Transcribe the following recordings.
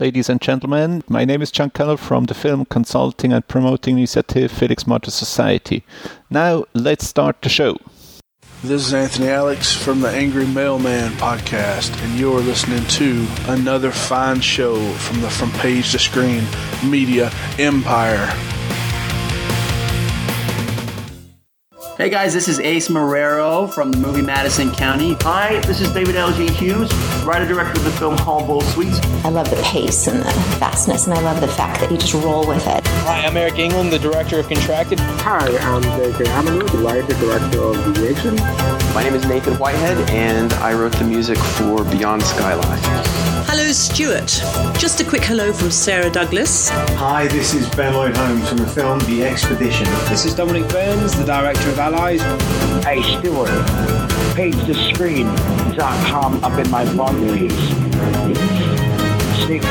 Ladies and gentlemen, my name is Connell from the Film Consulting and Promoting Initiative Felix Mater Society. Now, let's start the show. This is Anthony Alex from the Angry Mailman podcast, and you're listening to another fine show from the From Page to Screen Media Empire. Hey guys, this is Ace Marrero from the movie Madison County. Hi, this is David L.G. Hughes, writer director of the film Hall Bowl Suites. I love the pace and the fastness, and I love the fact that you just roll with it. Hi, I'm Eric England, the director of Contracted. Hi, I'm J.K. Amalou, the writer director of Deviation. My name is Nathan Whitehead, and I wrote the music for Beyond Skyline. Hello, Stuart. Just a quick hello from Sarah Douglas. Hi, this is Ben Loyd Holmes from the film The Expedition. This is Dominic Burns, the director of Allies. Hey, Stuart. Page the to screen.com up in my bum, please. Snake,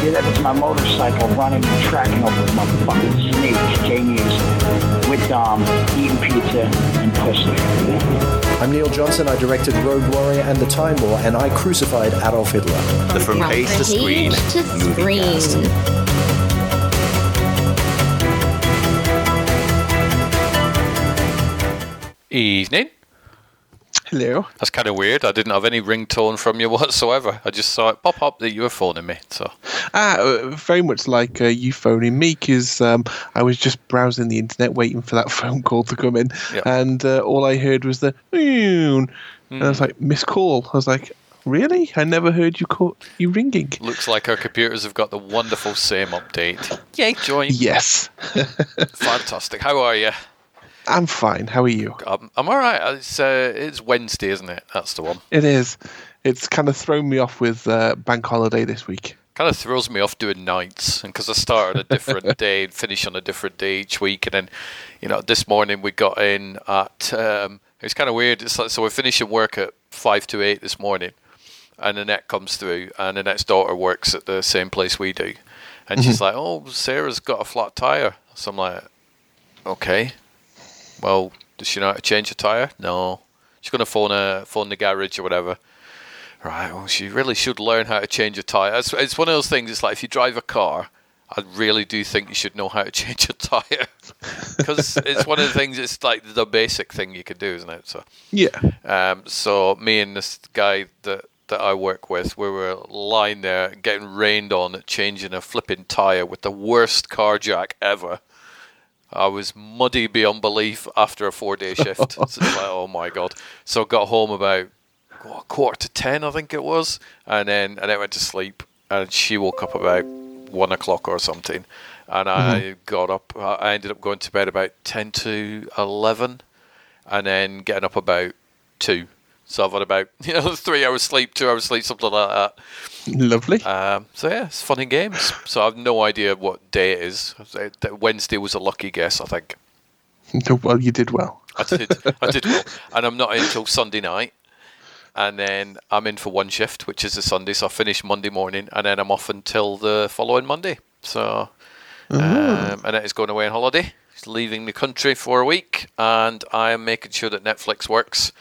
did that with my motorcycle running and tracking over with my fucking snake, Jamie's with Dom, eating pizza and pussy. I'm Neil Johnson. I directed Road Warrior and The Time War, and I crucified Adolf Hitler. The From Page to Screen to movie screen. Evening. Hello. That's kind of weird. I didn't have any ringtone from you whatsoever. I just saw it pop up that you were phoning me. So Ah, uh, very much like uh, you phoning me because um, I was just browsing the internet waiting for that phone call to come in, Yep. and uh, all I heard was the and I was like, "Miss call." I was like, "Really? I never heard you call you ringing." looks like our computers have got the wonderful same update. Yay, join. Yes, Fantastic. How are you? I'm fine. How are you? I'm, I'm all right. It's uh, it's Wednesday, isn't it? That's the one. It is. It's kind of thrown me off with uh, bank holiday this week. Kind of throws me off doing nights, and because I start on a different day and finish on a different day each week, and then, you know, this morning we got in at. Um, it was kind of weird. It's like so we're finishing work at five to eight this morning, and Annette comes through, and Annette's daughter works at the same place we do, and she's like, "Oh, Sarah's got a flat tire." So I'm like, "Okay, well, does she know how to change a tire? No. She's gonna phone a phone the garage or whatever." Right. Well, she really should learn how to change a tire. It's, it's one of those things. It's like if you drive a car, I really do think you should know how to change a tire because it's one of the things. It's like the basic thing you could do, isn't it? So Yeah. um, so me and this guy that that I work with, we were lying there getting rained on at changing a flipping tire with the worst car jack ever. I was muddy beyond belief after a four day shift. so it's like, oh my god. So got home about what, quarter to ten, I think it was, and then and then went to sleep. And she woke up about one o'clock or something, and I mm-hmm. got up. I ended up going to bed about ten to eleven, and then getting up about two. So I've had about you know three hours sleep, two hours sleep, something like that. Lovely. Um, so yeah, it's fun and games. So I've no idea what day it is. Wednesday was a lucky guess, I think. well, you did well. I did, I did well, and I'm not in until Sunday night, and then I'm in for one shift, which is a Sunday. So I finish Monday morning, and then I'm off until the following Monday. So, um, and it is going away on holiday. He's leaving the country for a week, and I am making sure that Netflix works,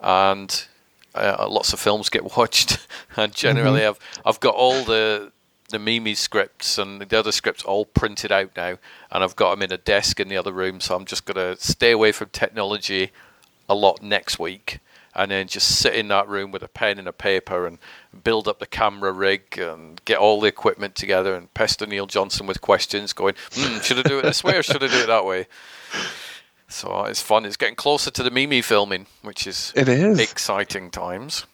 and uh, lots of films get watched. and generally, I've I've got all the the Mimi scripts and the other scripts all printed out now, and I've got them in a desk in the other room. So I'm just gonna stay away from technology a lot next week, and then just sit in that room with a pen and a paper and build up the camera rig and get all the equipment together and pester Neil Johnson with questions, going, hmm, should I do it this way or should I do it that way? So uh, it's fun. It's getting closer to the Mimi filming, which is It is. exciting times.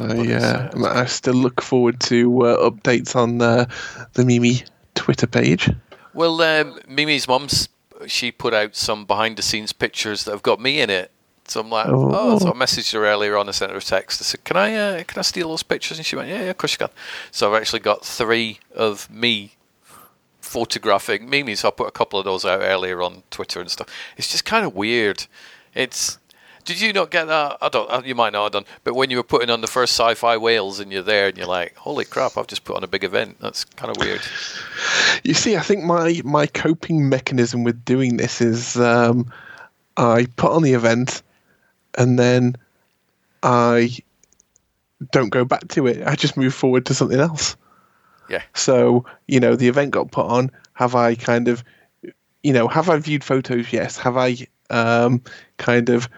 I, uh, I still look forward to uh, updates on uh, the Mimi Twitter page. Well, um, Mimi's mum's she put out some behind the scenes pictures that have got me in it. So I'm like, oh. so I messaged her earlier on. I sent her a text. I said, "Can I, uh, can I steal those pictures?" And she went, "Yeah, yeah, of course you can." So I've actually got three of me photographing Mimi. So I put a couple of those out earlier on Twitter and stuff. It's just kind of weird. It's did you not get that? I don't. uh, You might not have done. But when you were putting on the first sci-fi Wales, and you're there, and you're like, "Holy crap! I've just put on a big event." That's kind of weird. You see, I think my my coping mechanism with doing this is um, I put on the event, and then I don't go back to it. I just move forward to something else. Yeah. So you know, the event got put on. Have I kind of, you know, have I viewed photos? Yes. Have I um, kind of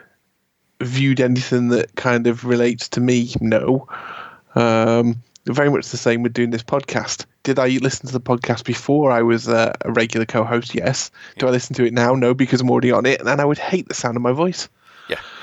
viewed anything that kind of relates to me? No. Um, very much the same with doing this podcast. Did I listen to the podcast before I was uh, a regular co-host? Yes. Do I listen to it now? No, because I'm already on it, and I would hate the sound of my voice.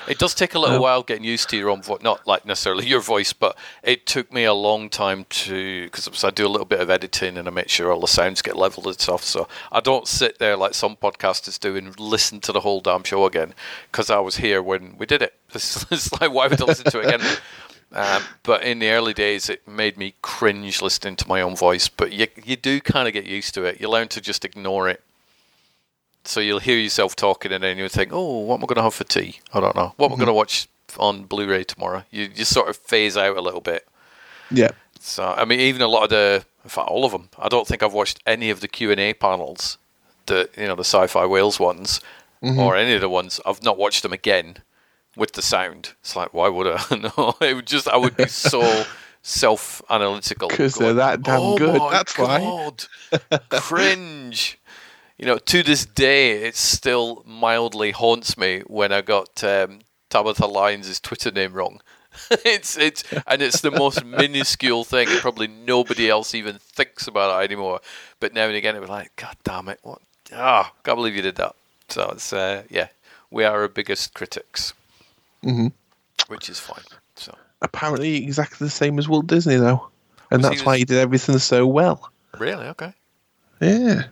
It does take a little Um, while getting used to your own voice. Not like necessarily your voice, but it took me a long time to because I do a little bit of editing and I make sure all the sounds get leveled and stuff. So I don't sit there like some podcasters do and listen to the whole damn show again because I was here when we did it. It's like why would I listen to it again? Um, but in the early days, it made me cringe listening to my own voice. But you you do kind of get used to it. You learn to just ignore it. So you'll hear yourself talking, and then you think, "Oh, what am I going to have for tea? I don't know. What am I going to watch on Blu-ray tomorrow?" You just sort of phase out a little bit. Yeah. So I mean, even a lot of the, in fact, all of them. I don't think I've watched any of the Q and A panels, the you know the Sci-Fi Wales ones, Mhm. or any of the ones. I've not watched them again with the sound. It's like, why would I? no, it would just I would be so self-analytical 'Cause they're that damn "Oh good, that's why." Cringe. You know, to this day, it still mildly haunts me when I got um, Tabitha Lyons' Twitter name wrong. it's it's and it's the most minuscule thing, probably nobody else even thinks about it anymore. But now and again, it was like, God damn it! What? Ah, can't believe you did that. So it's uh, yeah, we are our biggest critics, hmm which is fine. So Apparently, exactly the same as Walt Disney, though, and Was that's why he did everything so well. really, okay. Yeah.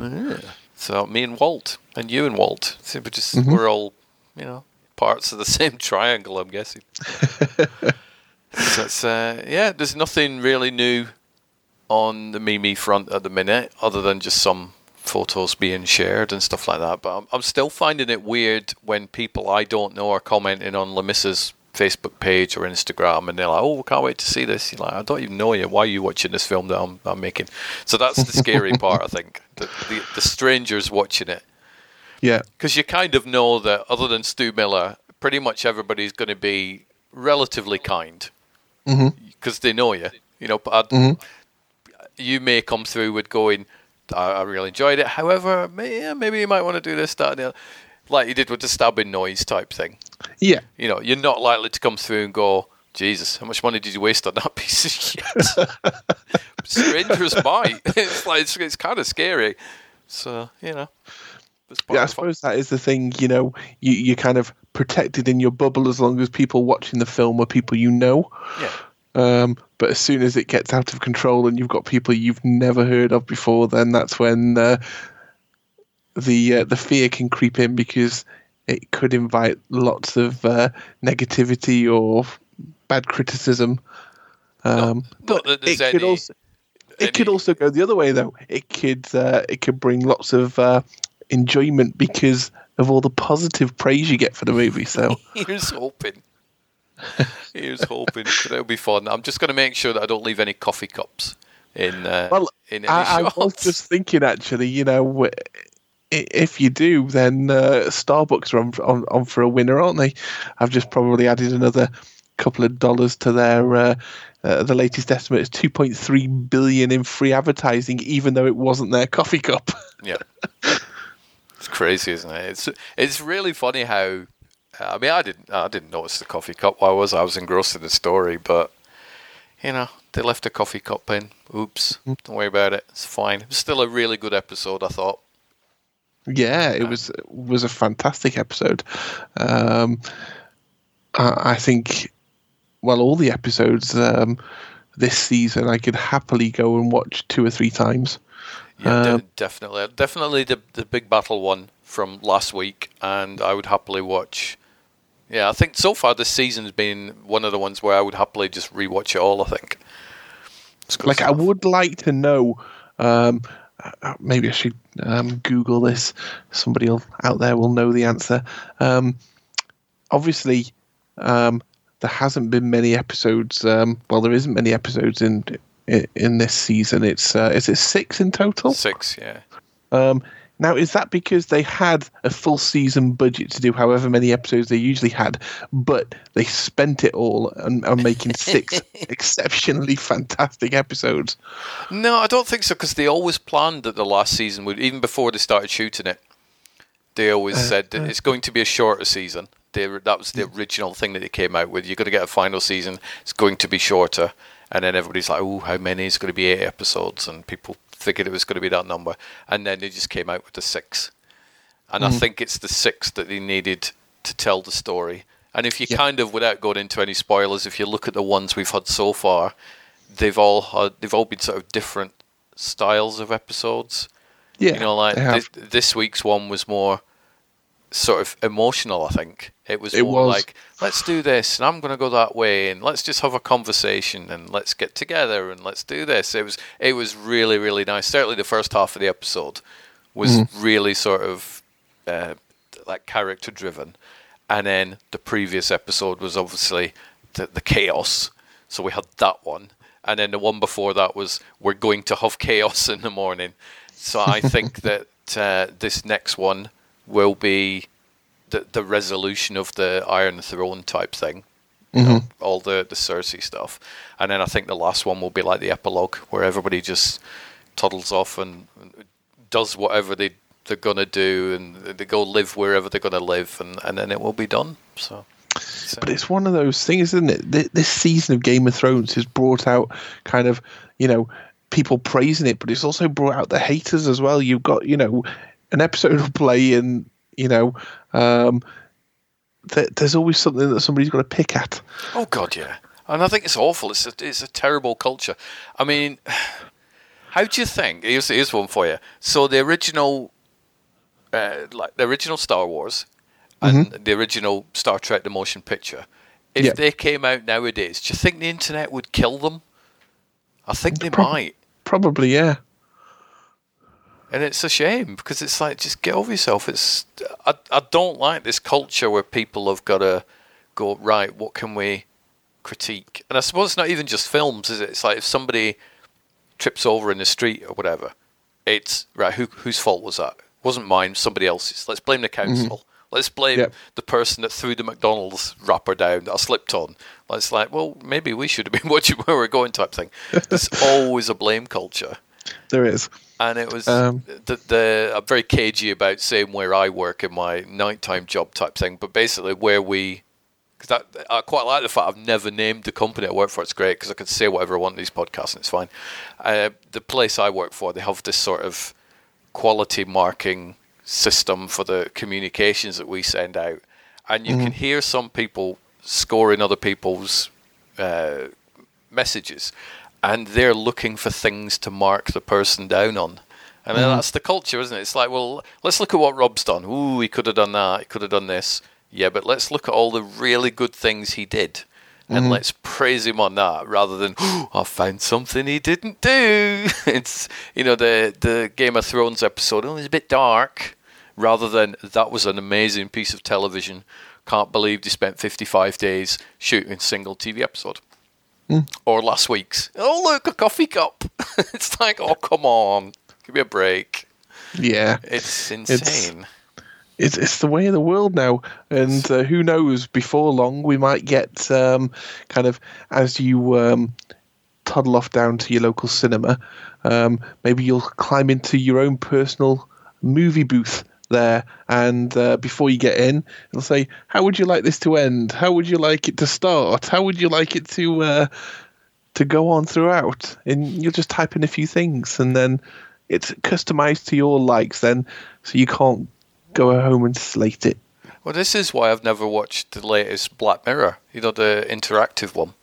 Yeah. So me and Walt, and you and Walt, so we're just Mhm. we're all, you know, parts of the same triangle. I'm guessing. so it's uh, yeah. There's nothing really new on the Mimi front at the minute, other than just some photos being shared and stuff like that. But I'm, I'm still finding it weird when people I don't know are commenting on Lemissa's Facebook page or Instagram, and they're like, "Oh, can't wait to see this." You're like, "I don't even know you. Why are you watching this film that I'm, I'm making?" So that's the scary part, I think. The, the, the strangers watching it Yeah. because you kind of know that other than Stu Miller, pretty much everybody's going to be relatively kind because they know you. You know, but Mhm. you may come through with going, I, I really enjoyed it. However, may, yeah, maybe you might want to do this, that, and the other. like you did with the stabbing noise type thing. Yeah. You know, you're not likely to come through and go, Jesus, how much money did you waste on that piece of shit? Strangers might. It's like it's, it's kind of scary. So you know, Yeah, I fun. suppose that is the thing. You know, you you're kind of protected in your bubble as long as people watching the film are people you know. Yeah. Um, but as soon as it gets out of control and you've got people you've never heard of before, then that's when uh, the uh, the fear can creep in because it could invite lots of uh, negativity or bad criticism. Um, Not that it there's could any- also it could also go the other way though. It could uh, it could bring lots of uh, enjoyment because of all the positive praise you get for the movie. So Here's hoping. Here's hoping. It'll be fun. I'm just going to make sure that I don't leave any coffee cups in uh, well, in any I, I was just thinking actually, you know, if you do, then uh, Starbucks are on, on on for a winner, aren't they? I've just probably added another couple of dollars to their. Uh, uh, the latest estimate is 2.3 billion in free advertising, even though it wasn't their coffee cup. Yeah, it's crazy, isn't it? It's it's really funny how. I mean, I didn't I didn't notice the coffee cup. Why was I? I was engrossed in the story, but you know they left a coffee cup in. Oops, don't worry about it. It's fine. It was still a really good episode. I thought. Yeah, it was was a fantastic episode. Um, I, I think, well, all the episodes um, this season I could happily go and watch two or three times. Yeah, de- Um, definitely, definitely the the big battle one from last week, and I would happily watch Yeah, I think so far this season's been one of the ones where I would happily just rewatch it all. I think. Like I would like to know. Um, uh, maybe I should um, Google this. Somebody out there will know the answer. Um, obviously, um, there hasn't been many episodes. Um, well, there isn't many episodes in in, in this season. It's uh, is it six in total? Six, yeah. Now, is that because they had a full season budget to do however many episodes they usually had, but they spent it all on, on making six exceptionally fantastic episodes? No, I don't think so because they always planned that the last season would, even before they started shooting it, they always uh, said that uh, it's going to be a shorter season. They, that was the original thing that they came out with. You're going to get a final season, it's going to be shorter. And then everybody's like, oh, how many? It's going to be eight episodes. And people figured it was going to be that number, and then they just came out with the six. And mm. I think it's the six that they needed to tell the story. And if you yep. kind of, without going into any spoilers, if you look at the ones we've had so far, they've all had, they've all been sort of different styles of episodes. Yeah, you know, like this, this week's one was more sort of emotional. I think it was it more was. like let's do this, and I'm going to go that way, and let's just have a conversation, and let's get together, and let's do this. It was it was really really nice. Certainly, the first half of the episode was mm. really sort of uh, like character driven, and then the previous episode was obviously the, the chaos. So we had that one, and then the one before that was we're going to have chaos in the morning. So I think that uh, this next one will be the the resolution of the Iron Throne type thing. Mm-hmm. know, all the the Cersei stuff, and then I think the last one will be like the epilogue, where everybody just toddles off and does whatever they they're gonna do, and they go live wherever they're gonna live, and, and then it will be done. So. So. But it's one of those things, isn't it? This season of Game of Thrones has brought out kind of, you know, people praising it, but it's also brought out the haters as well. You've got, you know, an episode will play and you know um, th- there's always something that somebody's got to pick at. Oh god yeah. And i think it's awful. It's a, it's a terrible culture. I mean how do you think here's, here's one for you. So the original uh, like the original star wars and mm-hmm. the original star trek the motion picture if yeah. they came out nowadays do you think the internet would kill them? I think they Pro- might. probably yeah and it's a shame because it's like just get over yourself. It's I I don't like this culture where people have got to go right. What can we critique? And I suppose it's not even just films, is it? It's like if somebody trips over in the street or whatever, it's right. Who whose fault was that? It wasn't mine. Somebody else's. Let's blame the council. Mm-hmm. Let's blame yep. the person that threw the McDonald's wrapper down that I slipped on. It's like, well, maybe we should have been watching where we're going, type thing. There's always a blame culture. There is and it was um, the, the I'm very cagey about saying where I work in my nighttime job type thing, but basically where we because I quite like the fact I've never named the company I work for. It's great because I can say whatever I want in these podcasts and it's fine. Uh, the place I work for, they have this sort of quality marking system for the communications that we send out, and you mm-hmm. can hear some people scoring other people's uh, messages and they're looking for things to mark the person down on. And mm. that's the culture, isn't it? It's like, well, let's look at what Rob's done. Ooh, he could have done that. He could have done this. Yeah, but let's look at all the really good things he did. And mm-hmm. let's praise him on that rather than oh, I found something he didn't do. it's you know the the Game of Thrones episode. Oh, it's a bit dark. Rather than that was an amazing piece of television. Can't believe they spent 55 days shooting a single TV episode. Mm. Or last week's. Oh, look, a coffee cup. it's like, oh, come on. Give me a break. Yeah. It's insane. It's, it's, it's the way of the world now. And uh, who knows, before long, we might get um, kind of, as you um, toddle off down to your local cinema, um, maybe you'll climb into your own personal movie booth there, and uh, before you get in, it'll say, "How would you like this to end? How would you like it to start? How would you like it to uh, to go on throughout?" And you'll just type in a few things, and then it's customized to your likes. Then, so you can't go home and slate it. Well, this is why I've never watched the latest Black Mirror. You know, the interactive one.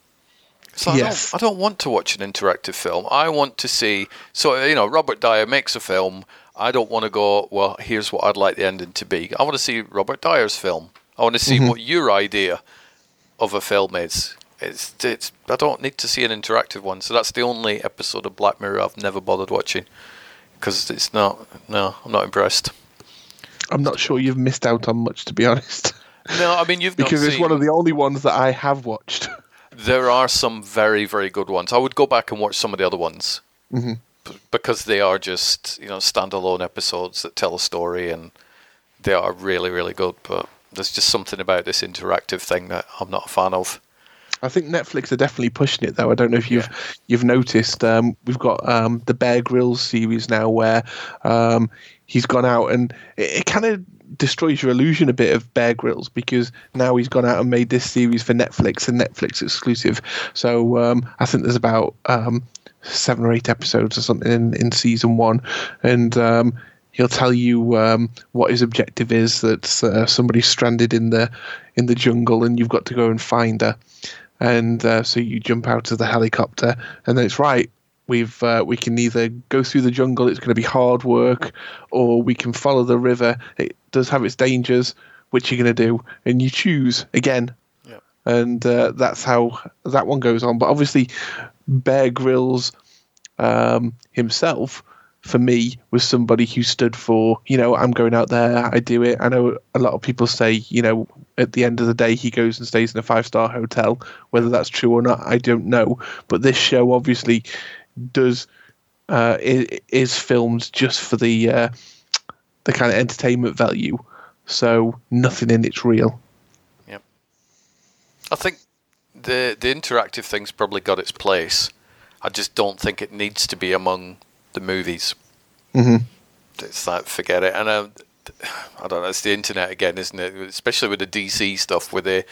So I, yes. don't, I don't want to watch an interactive film. I want to see. So you know, Robert Dyer makes a film I don't want to go, well, here's what I'd like the ending to be. I want to see Robert Dyer's film. I want to see Mhm. what your idea of a film is. It's, it's. I don't need to see an interactive one. So that's the only episode of Black Mirror I've never bothered watching because it's not. No, I'm not impressed. I'm not sure you've missed out on much, to be honest, No, I mean you've because it's one of the only ones that I have watched. There are some very, very good ones. I would go back and watch some of the other ones Mhm. Because they are just you know standalone episodes that tell a story and they are really, really good. But there's just something about this interactive thing that I'm not a fan of. I think Netflix are definitely pushing it though. I don't know if you've you've noticed. Um, we've got um, the Bear Grylls series now, where um, he's gone out and it, it kind of destroys your illusion a bit of Bear Grylls because now he's gone out and made this series for Netflix and Netflix exclusive. So um, I think there's about um, seven or eight episodes or something in, in season one, and um, he'll tell you um, what his objective is. That uh, somebody's stranded in the in the jungle, and you've got to go and find her. And uh, so you jump out of the helicopter, and then it's right. We've uh, we can either go through the jungle. It's going to be hard work, or we can follow the river. It does have its dangers. Which you're going to do, and you choose again. And uh, that's how that one goes on. But obviously, Bear Grylls um, himself, for me, was somebody who stood for, you know, I'm going out there, I do it. I know a lot of people say, you know, at the end of the day, he goes and stays in a five star hotel. Whether that's true or not, I don't know. But this show obviously does uh, is filmed just for the uh, the kind of entertainment value. So nothing in it's real. Yep. I think the the interactive thing's probably got its place. I just don't think it needs to be among the movies. Mm-hmm. It's like forget it. And uh, I don't know. It's the internet again, isn't it? Especially with the DC stuff, where they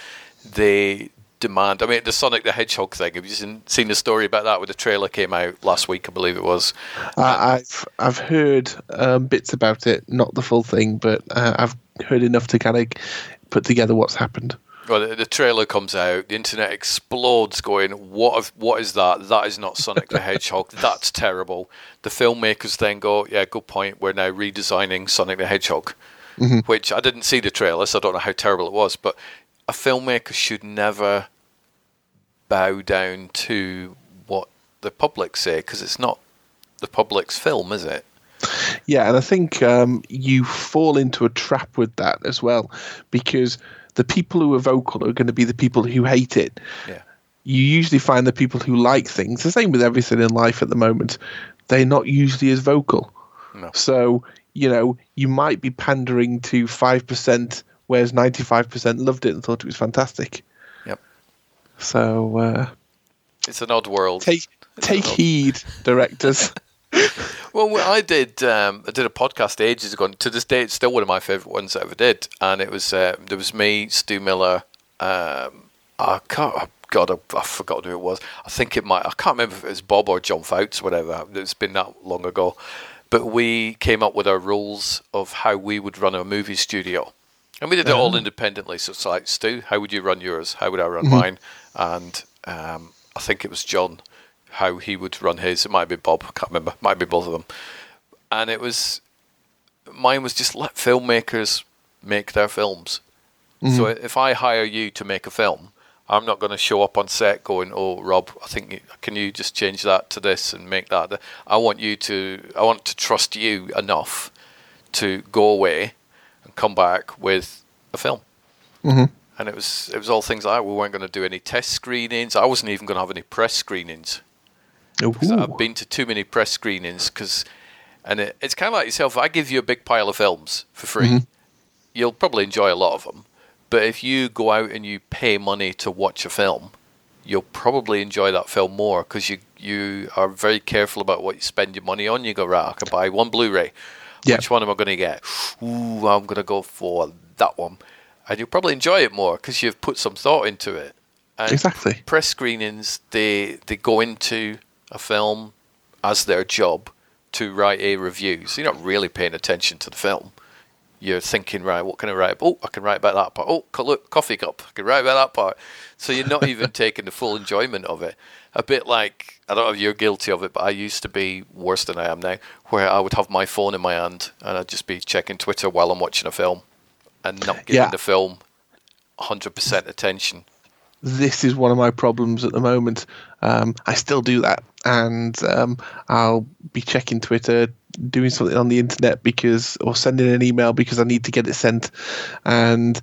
they demand. I mean, the Sonic the Hedgehog thing. Have you seen, seen the story about that? Where the trailer came out last week, I believe it was. I I've I've heard um, bits about it, not the full thing, but uh, I've heard enough to kind of put together what's happened. Well, the, the trailer comes out, the internet explodes, going, "What? If, what is that? That is not Sonic the Hedgehog. That's terrible." The filmmakers then go, "Yeah, good point. We're now redesigning Sonic the Hedgehog," Mhm. which I didn't see the trailer, so I don't know how terrible it was. But a filmmaker should never bow down to what the public say because it's not the public's film, is it? Yeah, and I think um, you fall into a trap with that as well, because the people who are vocal are going to be the people who hate it. Yeah. You usually find the people who like things, the same with everything in life at the moment, they're not usually as vocal. No. So, you know, you might be pandering to 5%, whereas 95% loved it and thought it was fantastic. Yep. So, uh, It's an odd world. take, take heed, directors. Well, I did. Um, I did a podcast ages ago. And to this day, it's still one of my favorite ones I ever did. And it was uh, there was me, Stu Miller. Um, I can't. oh, God, I, I forgot who it was. I think it might. I can't remember if it was Bob or John Fouts, whatever. It's been that long ago. But we came up with our rules of how we would run a movie studio, and we did it all Oh. independently. So it's like, Stu, how would you run yours? How would I run Mhm. mine? And um, I think it was John how he would run his. It might be Bob. I can't remember. Might be both of them. And it was mine was just let filmmakers make their films. So Mhm. if I hire you to make a film, I'm not going to show up on set going, "Oh, Rob, I think you, can you just change that to this and make that." I want you to. I want to trust you enough to go away and come back with a film hmm and it was it was all things like we weren't going to do any test screenings. I wasn't even going to have any press screenings. I've been to too many press screenings because, and it, it's kind of like yourself. I give you a big pile of films for free, Mhm. you'll probably enjoy a lot of them. But if you go out and you pay money to watch a film, you'll probably enjoy that film more because you you are very careful about what you spend your money on. You go right, I can buy one Blu-ray. Yeah. Which one am I going to get? Ooh, I'm going to go for that one, and you'll probably enjoy it more because you've put some thought into it. And Exactly. Press screenings, they they go into a film as their job to write a review. So you're not really paying attention to the film. You're thinking, right, what can I write? Oh, I can write about that part. Oh, look, coffee cup. I can write about that part. So you're not even taking the full enjoyment of it. A bit like I don't know if you're guilty of it, but I used to be worse than I am now, where I would have my phone in my hand and I'd just be checking Twitter while I'm watching a film, and not giving Yeah. the film 100% attention. This is one of my problems at the moment. Um, I still do that, and um, I'll be checking Twitter, doing something on the internet because, or sending an email because I need to get it sent, and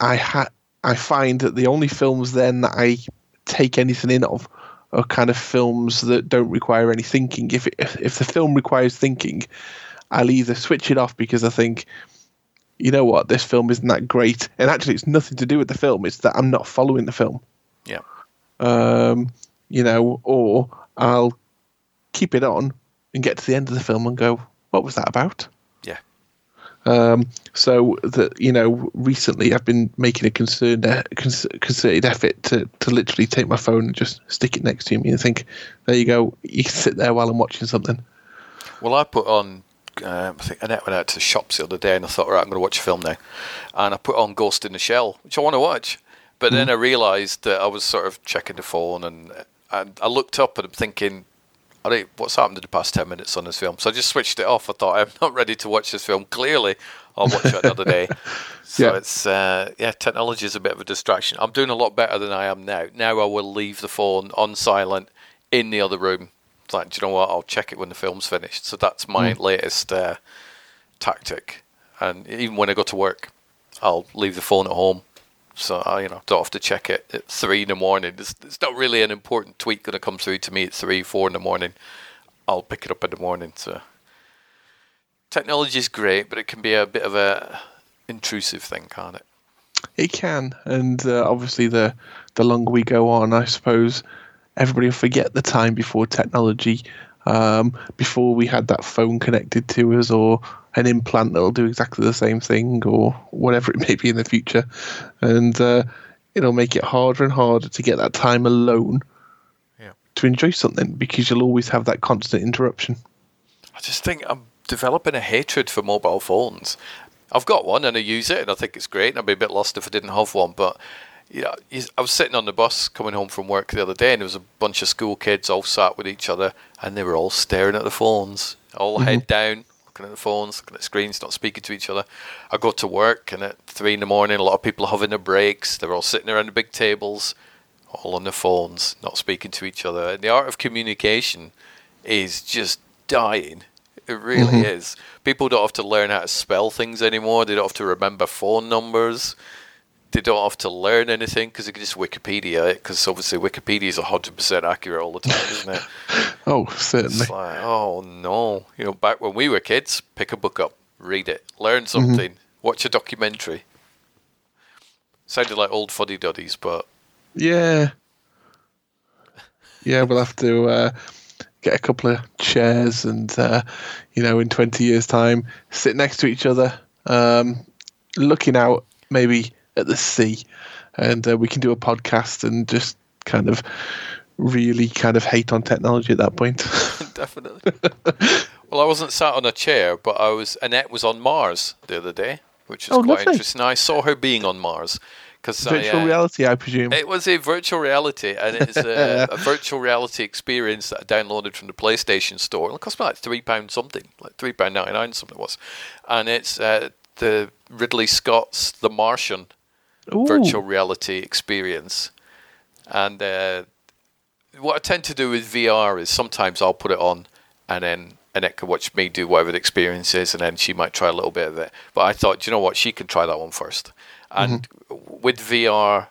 I ha- I find that the only films then that I take anything in of are kind of films that don't require any thinking. If it, if the film requires thinking, I'll either switch it off because I think, you know what, this film isn't that great, and actually it's nothing to do with the film. It's that I'm not following the film. Yeah. Um, you know, or I'll keep it on and get to the end of the film and go, what was that about? Yeah. Um, so that you know, recently I've been making a concerned, concerted effort to to literally take my phone and just stick it next to me and think, there you go, you can sit there while I'm watching something. Well, I put on. Uh, I think Annette went out to the shops the other day, and I thought, right, I'm going to watch a film now, and I put on Ghost in the Shell, which I want to watch, but mm. then I realised that I was sort of checking the phone, and and I looked up and I'm thinking, all right, what's happened in the past 10 minutes on this film? So I just switched it off. I thought, I'm not ready to watch this film. Clearly, I'll watch it another day. So yeah. it's, uh, yeah, technology is a bit of a distraction. I'm doing a lot better than I am now. Now I will leave the phone on silent in the other room. It's like, do you know what? I'll check it when the film's finished. So that's my mm. latest uh, tactic. And even when I go to work, I'll leave the phone at home so I, you know, don't have to check it at three in the morning. It's, it's not really an important tweet going to come through to me at three, four in the morning. I'll pick it up in the morning. So technology is great, but it can be a bit of a intrusive thing, can't it? It can, and uh, obviously the the longer we go on, I suppose everybody will forget the time before technology, um, before we had that phone connected to us, or an implant that'll do exactly the same thing or whatever it may be in the future. And uh, it'll make it harder and harder to get that time alone yeah. to enjoy something because you'll always have that constant interruption. I just think I'm developing a hatred for mobile phones. I've got one and I use it and I think it's great. And I'd be a bit lost if I didn't have one. But yeah, I was sitting on the bus coming home from work the other day and there was a bunch of school kids all sat with each other and they were all staring at the phones, all mm-hmm. head down, looking at the phones, looking at screens, not speaking to each other. I go to work, and at three in the morning, a lot of people are having their breaks. They're all sitting around the big tables, all on their phones, not speaking to each other. And the art of communication is just dying. It really mm-hmm. is. People don't have to learn how to spell things anymore. They don't have to remember phone numbers they don't have to learn anything because they can just Wikipedia it because obviously Wikipedia is hundred percent accurate all the time, isn't it? oh, certainly. Like, oh no, you know, back when we were kids, pick a book up, read it, learn mm-hmm. something, mm-hmm. watch a documentary. Sounded like old fuddy duddies, but yeah, yeah, we'll have to uh, get a couple of chairs and uh, you know, in twenty years' time, sit next to each other, um, looking out maybe at the sea, and uh, we can do a podcast and just kind of really kind of hate on technology at that point. Definitely. well, I wasn't sat on a chair, but I was. Annette was on Mars the other day, which is oh, quite lovely. interesting. I saw her being on Mars. Cause virtual I, uh, reality, I presume. It was a virtual reality, and it's a, a, virtual reality experience that I downloaded from the PlayStation Store. It cost me like three pounds something, like three pound ninety nine something it was, and it's uh, the Ridley Scott's The Martian Ooh. virtual reality experience. And uh, what I tend to do with VR is sometimes I'll put it on and then Annette can watch me do whatever the experience is, and then she might try a little bit of it. But I thought, you know what, she can try that one first. And mm-hmm. with VR,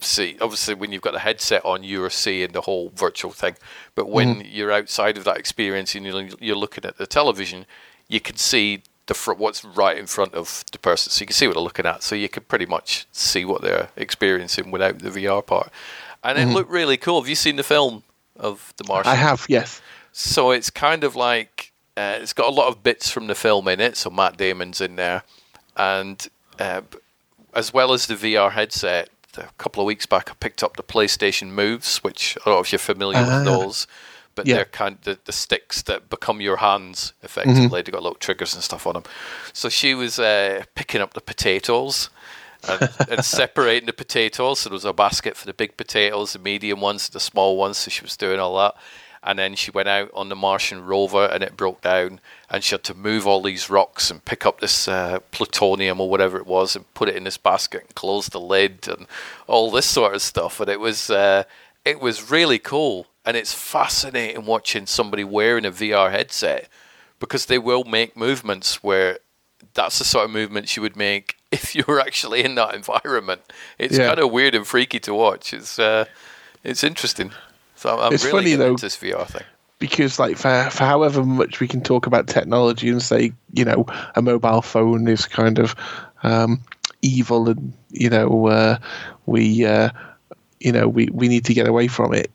see, obviously when you've got the headset on, you're seeing the whole virtual thing. But when mm-hmm. you're outside of that experience and you're, you're looking at the television, you can see the fr- what's right in front of the person, so you can see what they're looking at. So you can pretty much see what they're experiencing without the VR part, and mm-hmm. it looked really cool. Have you seen the film of the Martian? I have, yes. So it's kind of like uh, it's got a lot of bits from the film in it. So Matt Damon's in there, and uh, as well as the VR headset. A couple of weeks back, I picked up the PlayStation Moves, which I don't know if you're familiar uh, with ah. those but yeah. they're kind of the, the, sticks that become your hands effectively. Mm-hmm. They've got little triggers and stuff on them. So she was uh, picking up the potatoes and, and, separating the potatoes. So there was a basket for the big potatoes, the medium ones, the small ones. So she was doing all that. and then she went out on the Martian rover and it broke down, and she had to move all these rocks and pick up this uh, plutonium or whatever it was and put it in this basket and close the lid and all this sort of stuff. And it was uh, it was really cool, and it's fascinating watching somebody wearing a VR headset because they will make movements where that's the sort of movements you would make if you were actually in that environment. It's Yeah. kind of weird and freaky to watch. It's uh, it's interesting. So I'm It's really funny, though, into this VR thing. because like for for however much we can talk about technology and say you know a mobile phone is kind of um, evil and you know uh, we uh, you know we, we need to get away from it.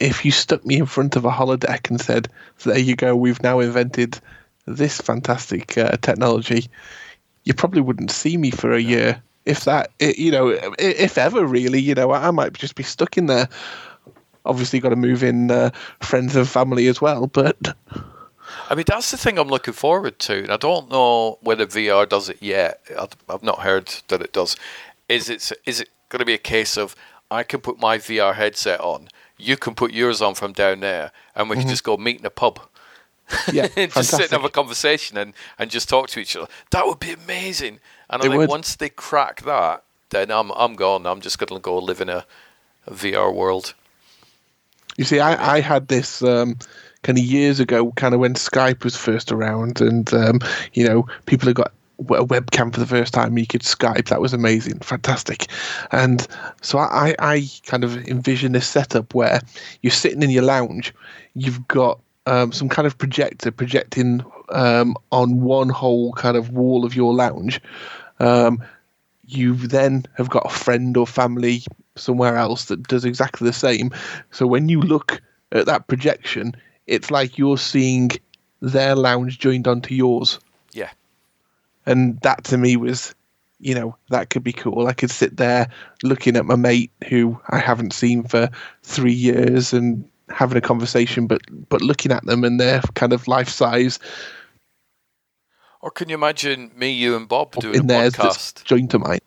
If you stuck me in front of a holodeck and said, "There you go, we've now invented this fantastic uh, technology," you probably wouldn't see me for a year. If that, you know, if ever really, you know, I might just be stuck in there. Obviously, got to move in uh, friends and family as well. But I mean, that's the thing I'm looking forward to. And I don't know whether VR does it yet. I've, I've not heard that it does. Is it is it going to be a case of I can put my VR headset on, you can put yours on from down there, and we can Mhm. just go meet in a pub. yeah, just sit and have a conversation and, and just talk to each other. That would be amazing. And I think would. once they crack that, then I'm I'm gone. I'm just going to go live in a, a VR world. You see, I, I had this um, kind of years ago, kind of when Skype was first around, and um, you know, people had got a webcam for the first time. You could Skype. That was amazing, fantastic. And so I, I kind of envision this setup where you're sitting in your lounge, you've got um, some kind of projector projecting um, on one whole kind of wall of your lounge. Um, you then have got a friend or family somewhere else that does exactly the same. So when you look at that projection, it's like you're seeing their lounge joined onto yours. And that to me was, you know, that could be cool. I could sit there looking at my mate who I haven't seen for three years and having a conversation, but but looking at them and their kind of life size Or can you imagine me, you, and Bob doing in a podcast? joined to mine.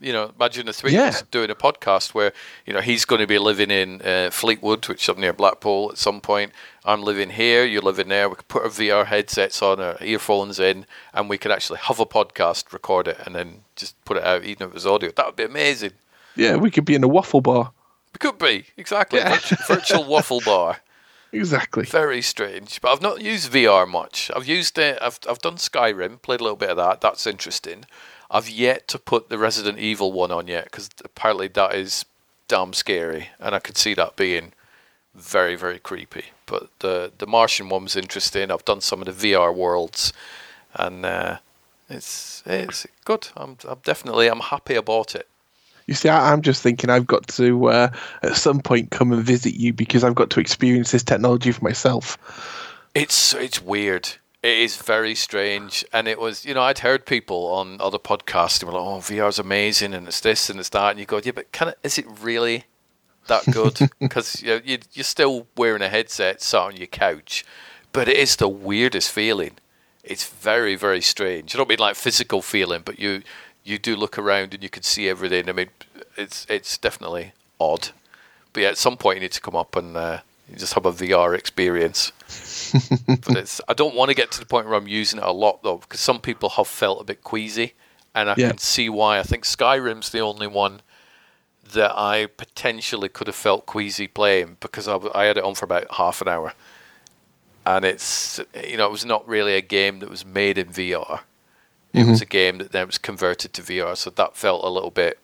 You know, imagine the three Yeah. of us doing a podcast where, you know, he's going to be living in uh, Fleetwood, which is up near Blackpool at some point. I'm living here, you're living there. We could put our VR headsets on, our earphones in, and we could actually have a podcast, record it, and then just put it out, even if it was audio. That would be amazing. Yeah, we could be in a waffle bar. We could be, exactly. Yeah. Virtu- virtual waffle bar. Exactly. Very strange, but I've not used VR much. I've used it. I've I've done Skyrim, played a little bit of that. That's interesting. I've yet to put the Resident Evil one on yet because apparently that is damn scary, and I could see that being very very creepy. But the the Martian one was interesting. I've done some of the VR worlds, and uh, it's it's good. I'm I'm definitely I'm happy about it. You see, I, I'm just thinking I've got to uh, at some point come and visit you because I've got to experience this technology for myself. It's it's weird. It is very strange, and it was you know I'd heard people on other podcasts who were like, "Oh, VR's amazing, and it's this and it's that," and you go, "Yeah, but can it, is it really that good?" Because you know, you you're still wearing a headset, sat on your couch, but it is the weirdest feeling. It's very very strange. I don't mean like physical feeling, but you you do look around and you can see everything. I mean, it's it's definitely odd. But yeah, at some point you need to come up and uh, you just have a VR experience. but it's I don't want to get to the point where I'm using it a lot though, because some people have felt a bit queasy, and I Yeah. can see why. I think Skyrim's the only one that I potentially could have felt queasy playing because I had it on for about half an hour, and it's you know it was not really a game that was made in VR. It was mm-hmm. a game that then was converted to VR, so that felt a little bit.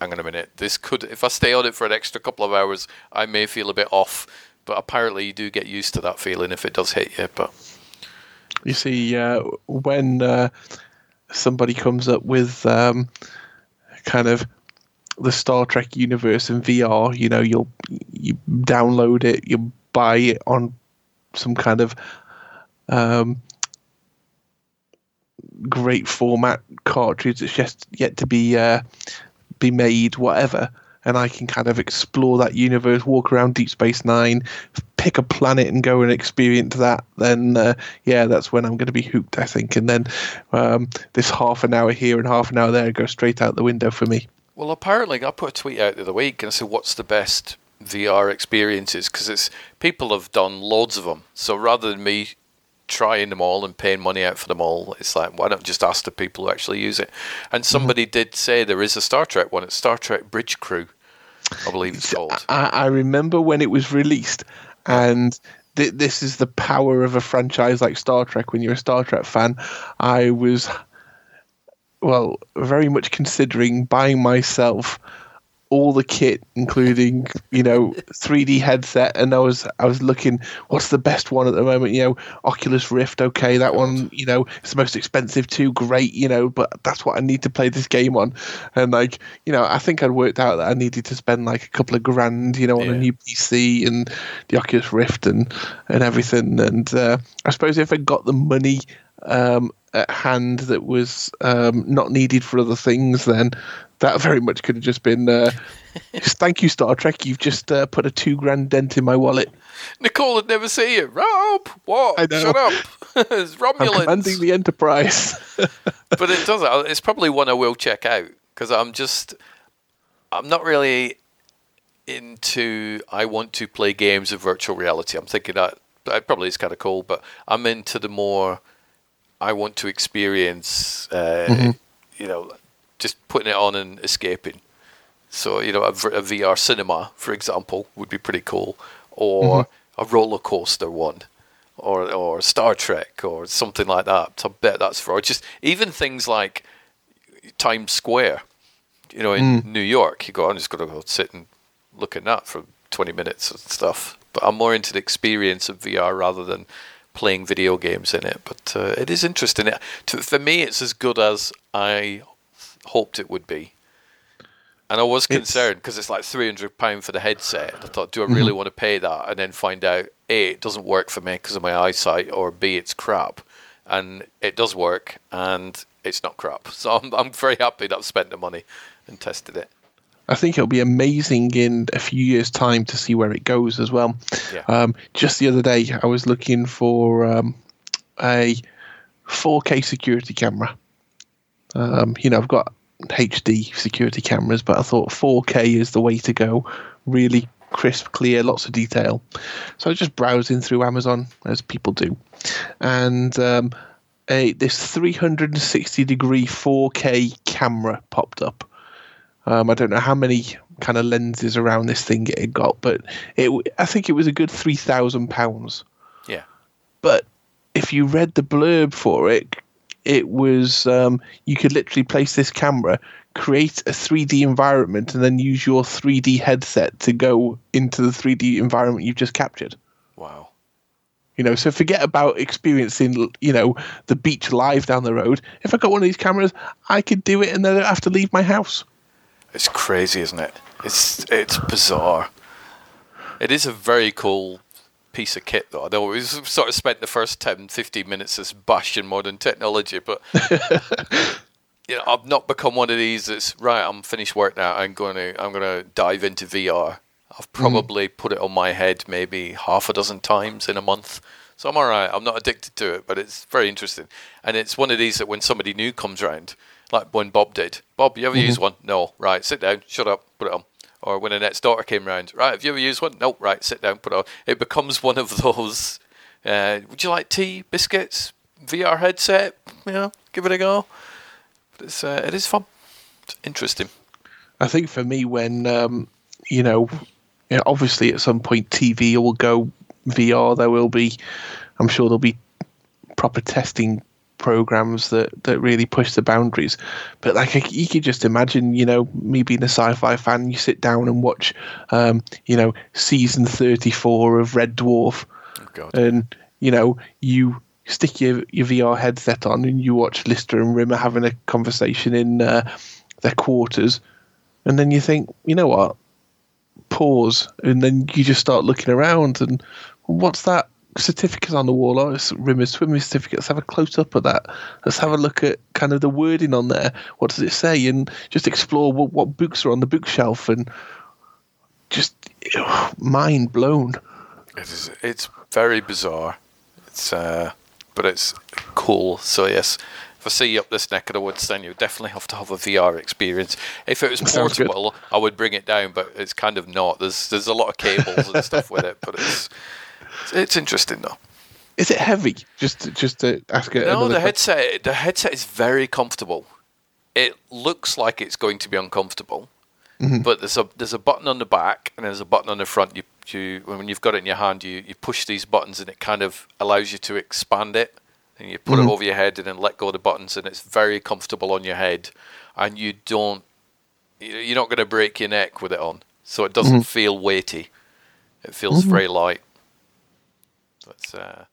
Hang on a minute. This could, if I stay on it for an extra couple of hours, I may feel a bit off. But apparently, you do get used to that feeling if it does hit you. But You see, uh, when uh, somebody comes up with um, kind of the Star Trek universe in VR, you know, you'll you download it, you buy it on some kind of um, great format cartridge that's just yet to be uh, be made, whatever. And I can kind of explore that universe, walk around Deep Space Nine, pick a planet and go and experience that. Then, uh, yeah, that's when I'm going to be hooked, I think. And then um, this half an hour here and half an hour there go straight out the window for me. well, apparently, I put a tweet out the other week and I said, "What's the best VR experiences because it's people have done loads of them. So rather than me trying them all and paying money out for them all, it's like why don't just ask the people who actually use it? And somebody mm-hmm. did say there is a Star Trek one. It's Star Trek Bridge Crew, I believe it's called. I, I remember when it was released, and th- this is the power of a franchise like Star Trek. When you're a Star Trek fan, I was well very much considering buying myself all the kit, including you know 3D headset, and I was I was looking what's the best one at the moment. You know, Oculus Rift. Okay, that one. You know, it's the most expensive too. Great. You know, but that's what I need to play this game on. And like you know, I think I'd worked out that I needed to spend like a couple of grand, you know, on yeah. a new PC and the Oculus Rift and and everything. And uh, I suppose if I got the money. Um, at hand that was um, not needed for other things, then that very much could have just been. Uh, thank you, Star Trek. You've just uh, put a two grand dent in my wallet. Nicole would never see you. Rob, what? Shut up. it's Romulans. I'm commanding the Enterprise. but it does. Uh, it's probably one I will check out because I'm just. I'm not really into. I want to play games of virtual reality. I'm thinking that that probably is kind of cool, but I'm into the more. I want to experience. Uh, mm-hmm. You know, just putting it on and escaping. So you know, a, a VR cinema, for example, would be pretty cool, or mm-hmm. a roller coaster one, or or Star Trek, or something like that. I bet that's for just even things like Times Square. You know, in mm. New York, you go, I'm just going to go sit and look at that for 20 minutes and stuff. But I'm more into the experience of VR rather than playing video games in it. But uh, it is interesting. It, to, for me, it's as good as I hoped it would be. And I was concerned because it's like three hundred pound for the headset. I thought, do I really mm-hmm. want to pay that? And then find out a it doesn't work for me because of my eyesight, or b it's crap. And it does work, and it's not crap. So I'm I'm very happy that I've spent the money and tested it. I think it'll be amazing in a few years' time to see where it goes as well. Yeah. Um, just the other day, I was looking for um, a 4K security camera. Um, you know, I've got HD security cameras, but I thought 4K is the way to go. Really crisp, clear, lots of detail. So I was just browsing through Amazon as people do, and um, a this 360 degree 4K camera popped up. Um, I don't know how many kind of lenses around this thing it got, but it I think it was a good three thousand pounds. Yeah. But if you read the blurb for it, it was um, you could literally place this camera, create a 3D environment, and then use your 3D headset to go into the 3D environment you've just captured. Wow. You know, so forget about experiencing, you know, the beach live down the road. If I got one of these cameras, I could do it and then I don't have to leave my house. It's crazy, isn't it? It's it's bizarre. It is a very cool piece of kit, though. I always sort of spent the first 10, 15 minutes just bashing modern technology, but you know, I've not become one of these that's right. I'm finished work now. I'm going to I'm going to dive into VR. I've mm-hmm. probably mm. put it on my head maybe half a dozen times in a month. So I'm all right. I'm not addicted to it, but it's very interesting. And it's one of these that when somebody new comes around, like when Bob did. Bob, you ever mm-hmm. use one? No. Right, sit down, shut up, put it on or when Annette's daughter came round, right, have you ever used one? Nope, right, sit down, put it on. It becomes one of those, uh, would you like tea, biscuits, VR headset? You know, give it a go. But it's, uh, it is fun. It's interesting. I think for me, when, um, you know, obviously at some point TV will go VR, there will be, I'm sure there'll be proper testing programs that that really push the boundaries. But like you could just imagine, you know, me being a sci-fi fan, you sit down and watch, um, you know, season thirty-four of Red Dwarf, oh, and you know you stick your your VR headset on and you watch Lister and Rimmer having a conversation in uh, their quarters, and then you think, you know what? Pause, and then you just start looking around and what's that? Certificates on the wall. It's Rimmer's swimming certificate. Let's have a close up of that. Let's have a look at kind of the wording on there. What does it say? And just explore what, what books are on the bookshelf and just mind blown. It is. It's very bizarre. It's uh, but it's cool. So yes, if I see you up this neck of the woods, then you definitely have to have a VR experience. If it was portable, I would bring it down, but it's kind of not. There's there's a lot of cables and stuff with it, but it's it's interesting though. Is it heavy? Just just to ask it. No, another the question. headset the headset is very comfortable. It looks like it's going to be uncomfortable, Mhm. but there's a there's a button on the back and there's a button on the front. You you when you've got it in your hand, you you push these buttons and it kind of allows you to expand it, and you put Mhm. it over your head and then let go of the buttons, and it's very comfortable on your head, and you don't you- you're not going to break your neck with it on, so it doesn't Mhm. feel weighty. It feels Mhm. very light. It's uh,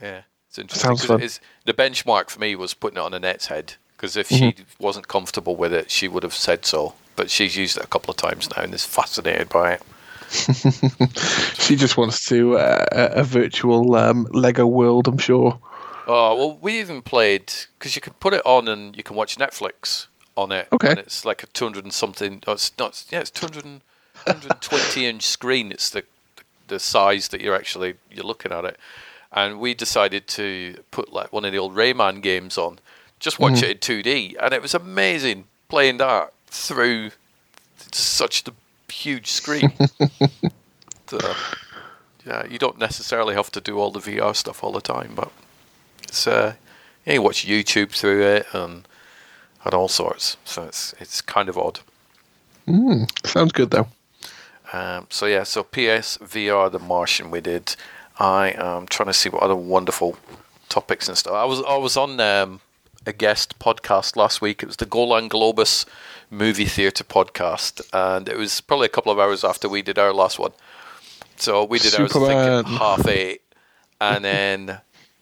yeah, it's interesting. Sounds fun. it is- the benchmark for me was putting it on Annette's head because if Mhm. she wasn't comfortable with it, she would have said so. But she's used it a couple of times now and is fascinated by it. she just wants to uh, a, a virtual um, Lego world. I'm sure. Oh well, we even played because you can put it on and you can watch Netflix on it. Okay. And it's like a two hundred and something. Oh, it's not. Yeah, it's 200, 120 inch screen. It's the the size that you're actually you're looking at it. And we decided to put like one of the old Rayman games on, just watch Mhm. it in two D, and it was amazing playing that through such a huge screen. So, yeah, you don't necessarily have to do all the VR stuff all the time, but it's uh, yeah, you watch YouTube through it and and all sorts. So it's it's kind of odd. Mm, sounds good though. Um, so yeah, so PS VR The Martian we did. I am trying to see what other wonderful topics and stuff. I was I was on um, a guest podcast last week. It was the Golan Globus movie theater podcast, and it was probably a couple of hours after we did our last one. So we did ours I Superman. think at half eight, and then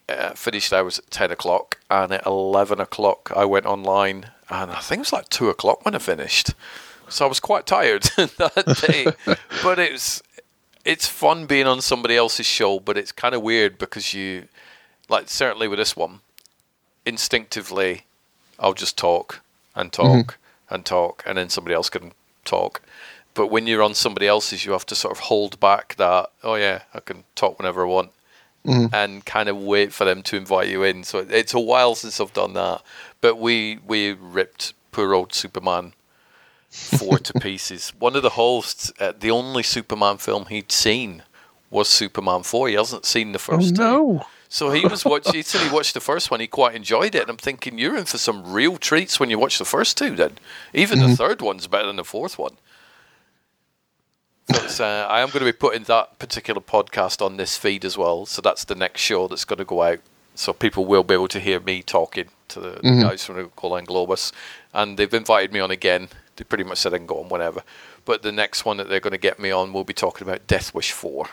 uh, finished ours at ten o'clock. And at eleven o'clock, I went online, and I think it was like two o'clock when I finished. So I was quite tired that day, but it's it's fun being on somebody else's show. But it's kind of weird because you, like, certainly with this one, instinctively, I'll just talk and talk and talk, and then somebody else can talk. But when you're on somebody else's, you have to sort of hold back that, oh yeah, I can talk whenever I want, Mhm. and kind of wait for them to invite you in. So it's a while since I've done that. But we we ripped poor old Superman four to pieces. One of the hosts, uh, the only Superman film he'd seen was Superman four. He hasn't seen the Oh first two. no! So he was watching. He said he watched the first one. He quite enjoyed it, and I'm thinking you're in for some real treats when you watch the first two. Then even the third one's better than the fourth one. It's, uh, I am going to be putting that particular podcast on this feed as well. So that's the next show that's going to go out. So people will be able to hear me talking to the, Mhm. guys from the Golan Globus, and they've invited me on again. They pretty much said I can go on whenever. But the next one that they're going to get me on, we'll be talking about Death Wish Four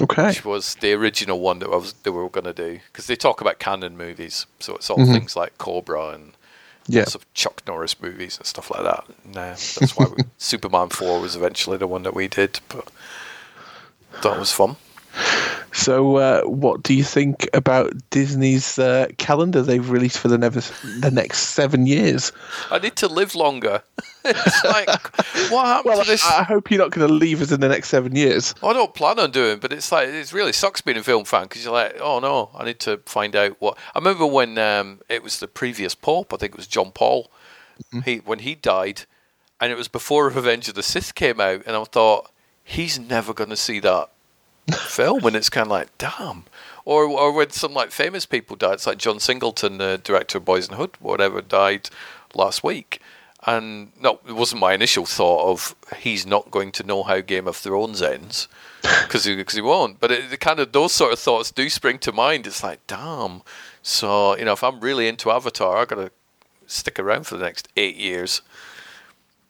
Okay. which was the original one that I was they were going to do because they talk about Cannon movies, so it's all Mhm. things like Cobra and Yeah. lots of Chuck Norris movies and stuff like that. And, uh, that's why we, Superman Four was eventually the one that we did, but that was fun. So, uh, what do you think about Disney's uh, calendar they've released for the, never, the next seven years? I need to live longer. it's like what happened Well, to this? I hope you're not going to leave us in the next seven years. I don't plan on doing, but it's like it really sucks being a film fan because you're like, oh no, I need to find out what. I remember when um, it was the previous Pope, I think it was John Paul, he when he died, and it was before Revenge of the Sith came out, and I thought he's never going to see that film, and it's kind of like, damn. Or, or when some like famous people die, it's like John Singleton, the director of Boys and Hood, whatever, died last week. And no, it wasn't my initial thought of he's not going to know how Game of Thrones ends because he, 'cause he won't. But it, the kind of those sort of thoughts do spring to mind. It's like, damn. So you know, if I'm really into Avatar, I have got to stick around for the next eight years.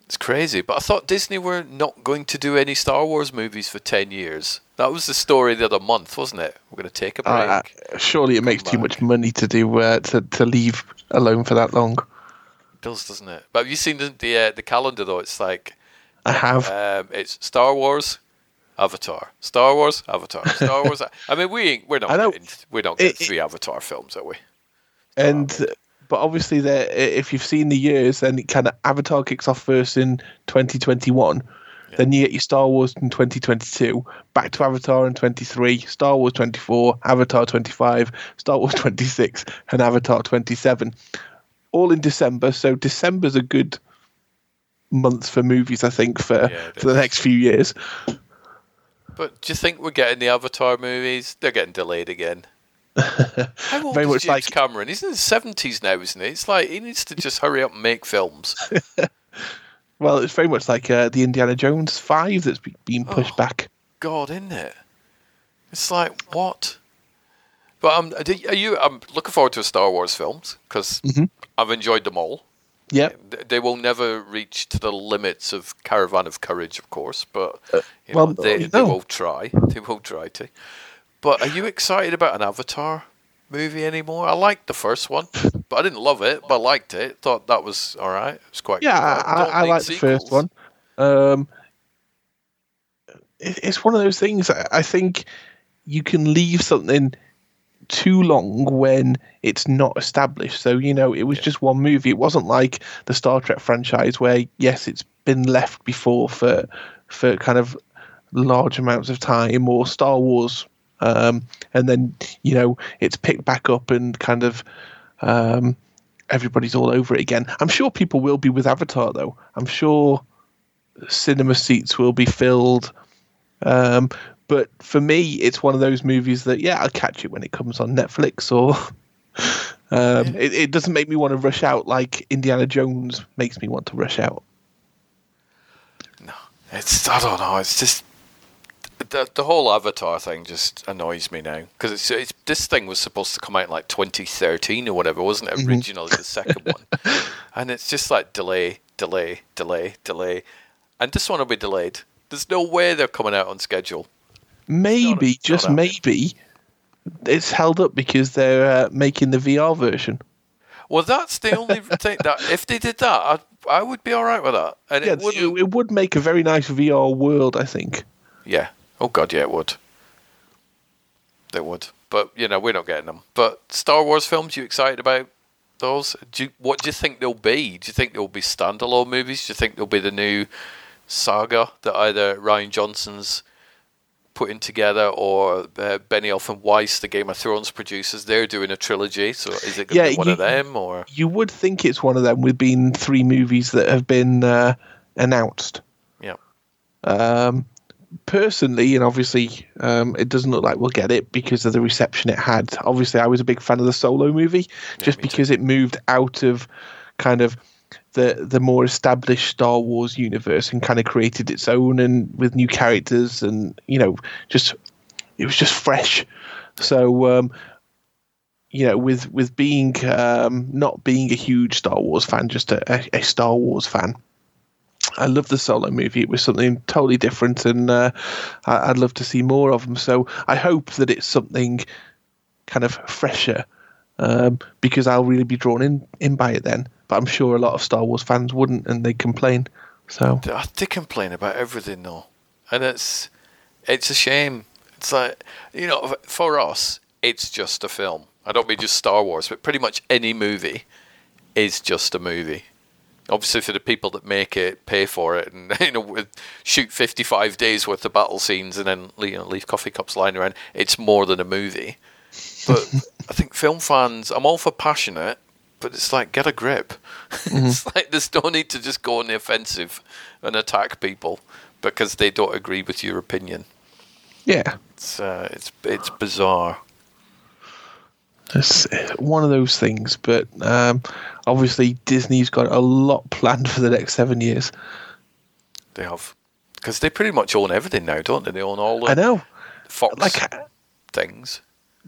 It's crazy. But I thought Disney were not going to do any Star Wars movies for ten years. That was the story the other month, wasn't it? We're going to take a break. Uh, surely it makes too much money to do uh, to to leave alone for that long. It does, doesn't it? But have you seen the the, uh, the calendar though? It's like I have. um, it's Star Wars, Avatar, Star Wars, Avatar, Star Wars. I mean, we we're not getting, we're not getting It- it- three Avatar films, are we? and but obviously, there if you've seen the years, then it kind of Avatar kicks off first in 2021. Then you get your Star Wars in 2022, back to Avatar in 23, Star Wars 24, Avatar 25, Star Wars 26, and Avatar 27. all in December. So December's a good month for movies, I think, for Yeah, for the next few years. But do you think we're getting the Avatar movies? They're getting delayed again. How old Very is much James like- Cameron? He's in his seventies now, isn't he? It's like he needs to just hurry up and make films. Well, it's very much like uh, the Indiana Jones Five that's been pushed back. God, isn't it? It's like what? But um, are you? I'm looking forward to Star Wars films because I've enjoyed them all. Yeah, They will never reach to the limits of Caravan of Courage, of course, but you well, know, they, you they will try. They will try to. But are you excited about an Avatar movie anymore? I liked the first one, but I didn't love it. But I liked it. Thought that was all right. It was quite. yeah, good. I, I, I need like the first one. Um, it, it's one of those things. I, I think you can leave something too long when it's not established. So you know, it was just one movie. It wasn't like the Star Trek franchise where yes, it's been left before for for kind of large amounts of time, or Star Wars, um, and then you know it's picked back up and kind of. Um, everybody's all over it again. I'm sure people will be with Avatar though. I'm sure cinema seats will be filled. Um, but for me, it's one of those movies that yeah, I'll catch it when it comes on Netflix or. Um, it, it doesn't make me want to rush out like Indiana Jones makes me want to rush out. No, it's I don't know. It's just the the whole Avatar thing just annoys me now because it's, it's this thing was supposed to come out in like 2013 or whatever, wasn't it? Mhm. Originally the second one, and it's just like delay, delay, delay, delay, and this one will be delayed. There's no way they're coming out on schedule. Maybe, just maybe, it's held up because they're uh, making the VR version. Well, that's the only thing that if they did that, I I would be all right with that. And yeah, it would, it, it would make a very nice VR world, I think. yeah. Oh God, yeah, it would. They would, but you know we're not getting them. But Star Wars films, you excited about those? Do you, what do you think they'll be? Do you think they'll be standalone movies? Do you think they'll be the new saga that either Rian Johnson's putting together or uh, Benioff and Weiss, the Game of Thrones producers, they're doing a trilogy. So is it going to Yeah, be one you- of them or? You would think it's one of them with being three movies that have been uh, announced. Yeah. Um, personally, and obviously, um, it doesn't look like we'll get it because of the reception it had. Obviously, I was a big fan of the Solo movie just because it moved out of kind of the the more established Star Wars universe and kind of created its own and with new characters and you know just it was just fresh. So um, you know, with with being um, not being a huge Star Wars fan, just a, a, a Star Wars fan. I love the solo movie. It was something totally different, and uh, I, I'd love to see more of them. So I hope that it's something kind of fresher, um, because I'll really be drawn in in by it then. But I'm sure a lot of Star Wars fans wouldn't, and they complain. So they complain about everything though, and it's it's a shame. It's like you know, for us, it's just a film. I don't mean just Star Wars, but pretty much any movie is just a movie. Obviously, for the people that make it, pay for it, and you know, shoot fifty-five days worth of battle scenes, and then you know, leave coffee cups lying around. It's more than a movie. But I think film fans, I'm all for passionate, but it's like get a grip. it's like there's no need to just go on the offensive and attack people because they don't agree with your opinion. yeah, It's uh, it's it's bizarre. It's one of those things. But um, obviously, Disney's got a lot planned for the next seven years. They have because they pretty much own everything now, don't they? They own all the I know. Fox Like, things.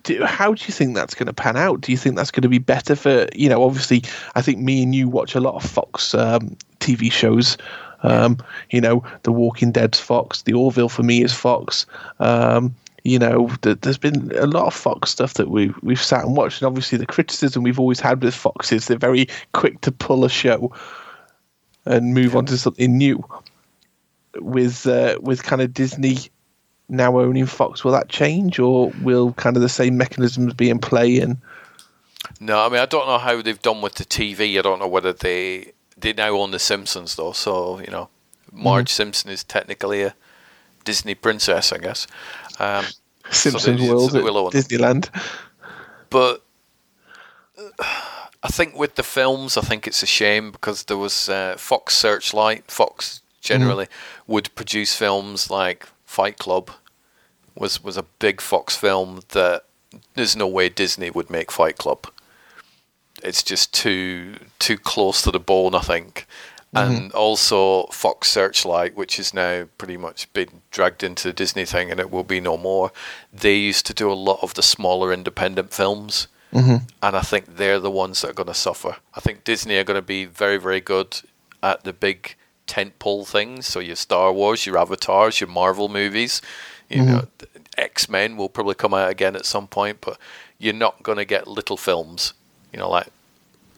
do, how do you think that's going to pan out? Do you think that's going to be better for you know? Obviously, I think me and you watch a lot of Fox um, TV shows. Um, you know, The Walking Dead's Fox. The Orville for me is Fox. Um, you know, th- there's been a lot of Fox stuff that we we've sat and watched, and obviously the criticism we've always had with Fox is they're very quick to pull a show and move on to something new. With uh, with kind of Disney now owning Fox, will that change, or will kind of the same mechanisms be in play? And No, I mean I don't know how they've done with the TV. I don't know whether they they now own the Simpsons though. So you know, Marge Simpson is technically a Disney princess, I guess. Um, so Simpsons World at will. Disneyland. But I think with the films, I think it's a shame because there was uh, Fox Searchlight. Fox generally mm-hmm. would produce films like Fight Club. Was was a big Fox film that there's no way Disney would make Fight Club. It's just too too close to the bone, I think. Mm-hmm. And also Fox Searchlight, which is now pretty much been dragged into the Disney thing, and it will be no more. They used to do a lot of the smaller independent films, mm-hmm. and I think they're the ones that are going to suffer. I think Disney are going to be very, very good at the big tentpole things. So your Star Wars, your Avatars, your Marvel movies. You mm-hmm. know, X Men will probably come out again at some point, but you're not going to get little films. You know, like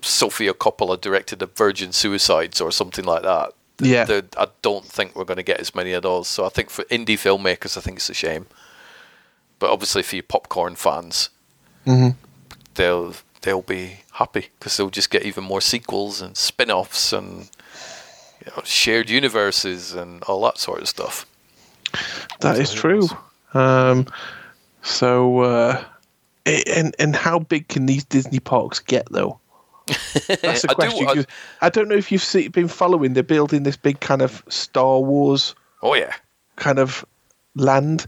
Sofia Coppola directed the Virgin Suicides or something like that. Yeah, the, I don't think we're going to get as many of those. So I think for indie filmmakers, I think it's a shame. But obviously, for your popcorn fans, mm-hmm. they'll they'll be happy because they'll just get even more sequels and spin-offs and you know, shared universes and all that sort of stuff. That is true. Um, so, uh, and and how big can these Disney parks get though? That's the question. I, do, I, I, don't know if you've see, been following. They're building this big kind of Star Wars. Oh yeah. Kind of land,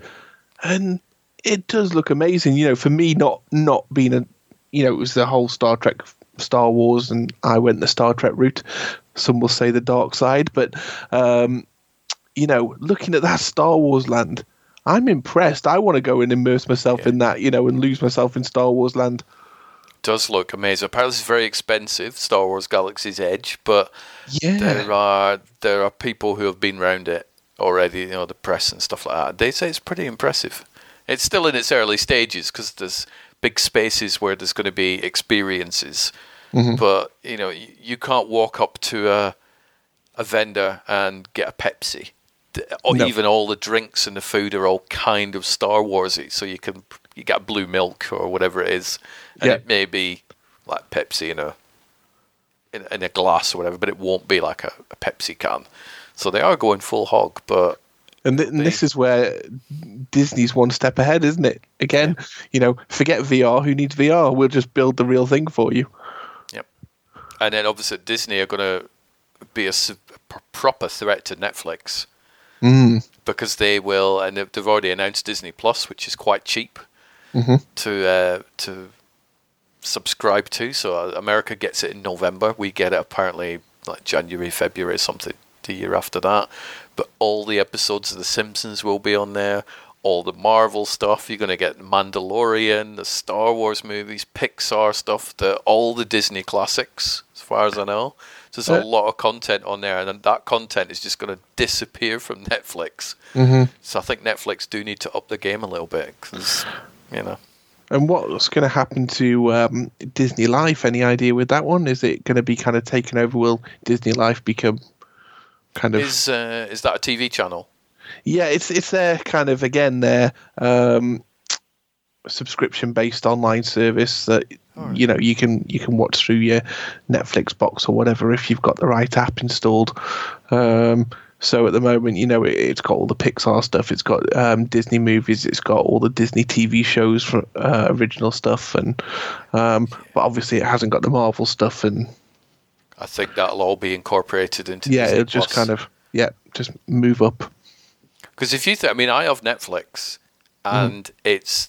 and it does look amazing. You know, for me, not not being a, you know, it was the whole Star Trek, Star Wars, and I went the Star Trek route. Some will say the dark side, but um, you know, looking at that Star Wars land, I'm impressed. I want to go and immerse myself yeah. in that, you know, and lose myself in Star Wars land does look amazing. Apparently, it's very expensive, Star Wars Galaxy's Edge, but yeah. there are there are people who have been around it already. You know, the press and stuff like that. They say it's pretty impressive. It's still in its early stages because there's big spaces where there's going to be experiences, mm-hmm. but you know, you, you, can't walk up to a a vendor and get a Pepsi. Or no. even all the drinks and the food are all kind of Star Warsy, so you can you get blue milk or whatever it is and it may be like Pepsi in a in, in, a glass or whatever, but it won't be like a, a Pepsi can. So they are going full hog, but and, th- and this is where Disney's one step ahead, isn't it? Again, yeah. you know, forget VR. Who needs VR? We'll just build the real thing for you. Yep. And then obviously Disney are going to be a, a, proper threat to Netflix mm. because they will, and they've already announced Disney Plus, which is quite cheap mm-hmm. to uh, to subscribe to. So uh, America gets it in November. We get it apparently like January, February, something the year after that. But all the episodes of The Simpsons will be on there. All the Marvel stuff. You're going to get Mandalorian, the Star Wars movies, Pixar stuff, the all the Disney classics, as far as I know. So there's a lot of content on there, and that content is just going to disappear from Netflix. Mm-hmm. So I think Netflix do need to up the game a little bit because, you know. And what's going to happen to um, Disney Life? Any idea with that one? Is it going to be kind of taken over? Will Disney Life become kind of? Is uh, is that a TV channel? Yeah, it's it's their kind of again their um, subscription based online service that right. you know you can you can watch through your Netflix box or whatever if you've got the right app installed. Um, so at the moment, you know, it, has got all the Pixar stuff, it's got um, Disney movies, it's got all the Disney TV shows from uh, original stuff, and um, but obviously it hasn't got the Marvel stuff. And I think that'll all be incorporated into yeah, Disney it'll just kind of yeah, just move up. Because if you think, I mean, I have Netflix, mm-hmm. and mm. it's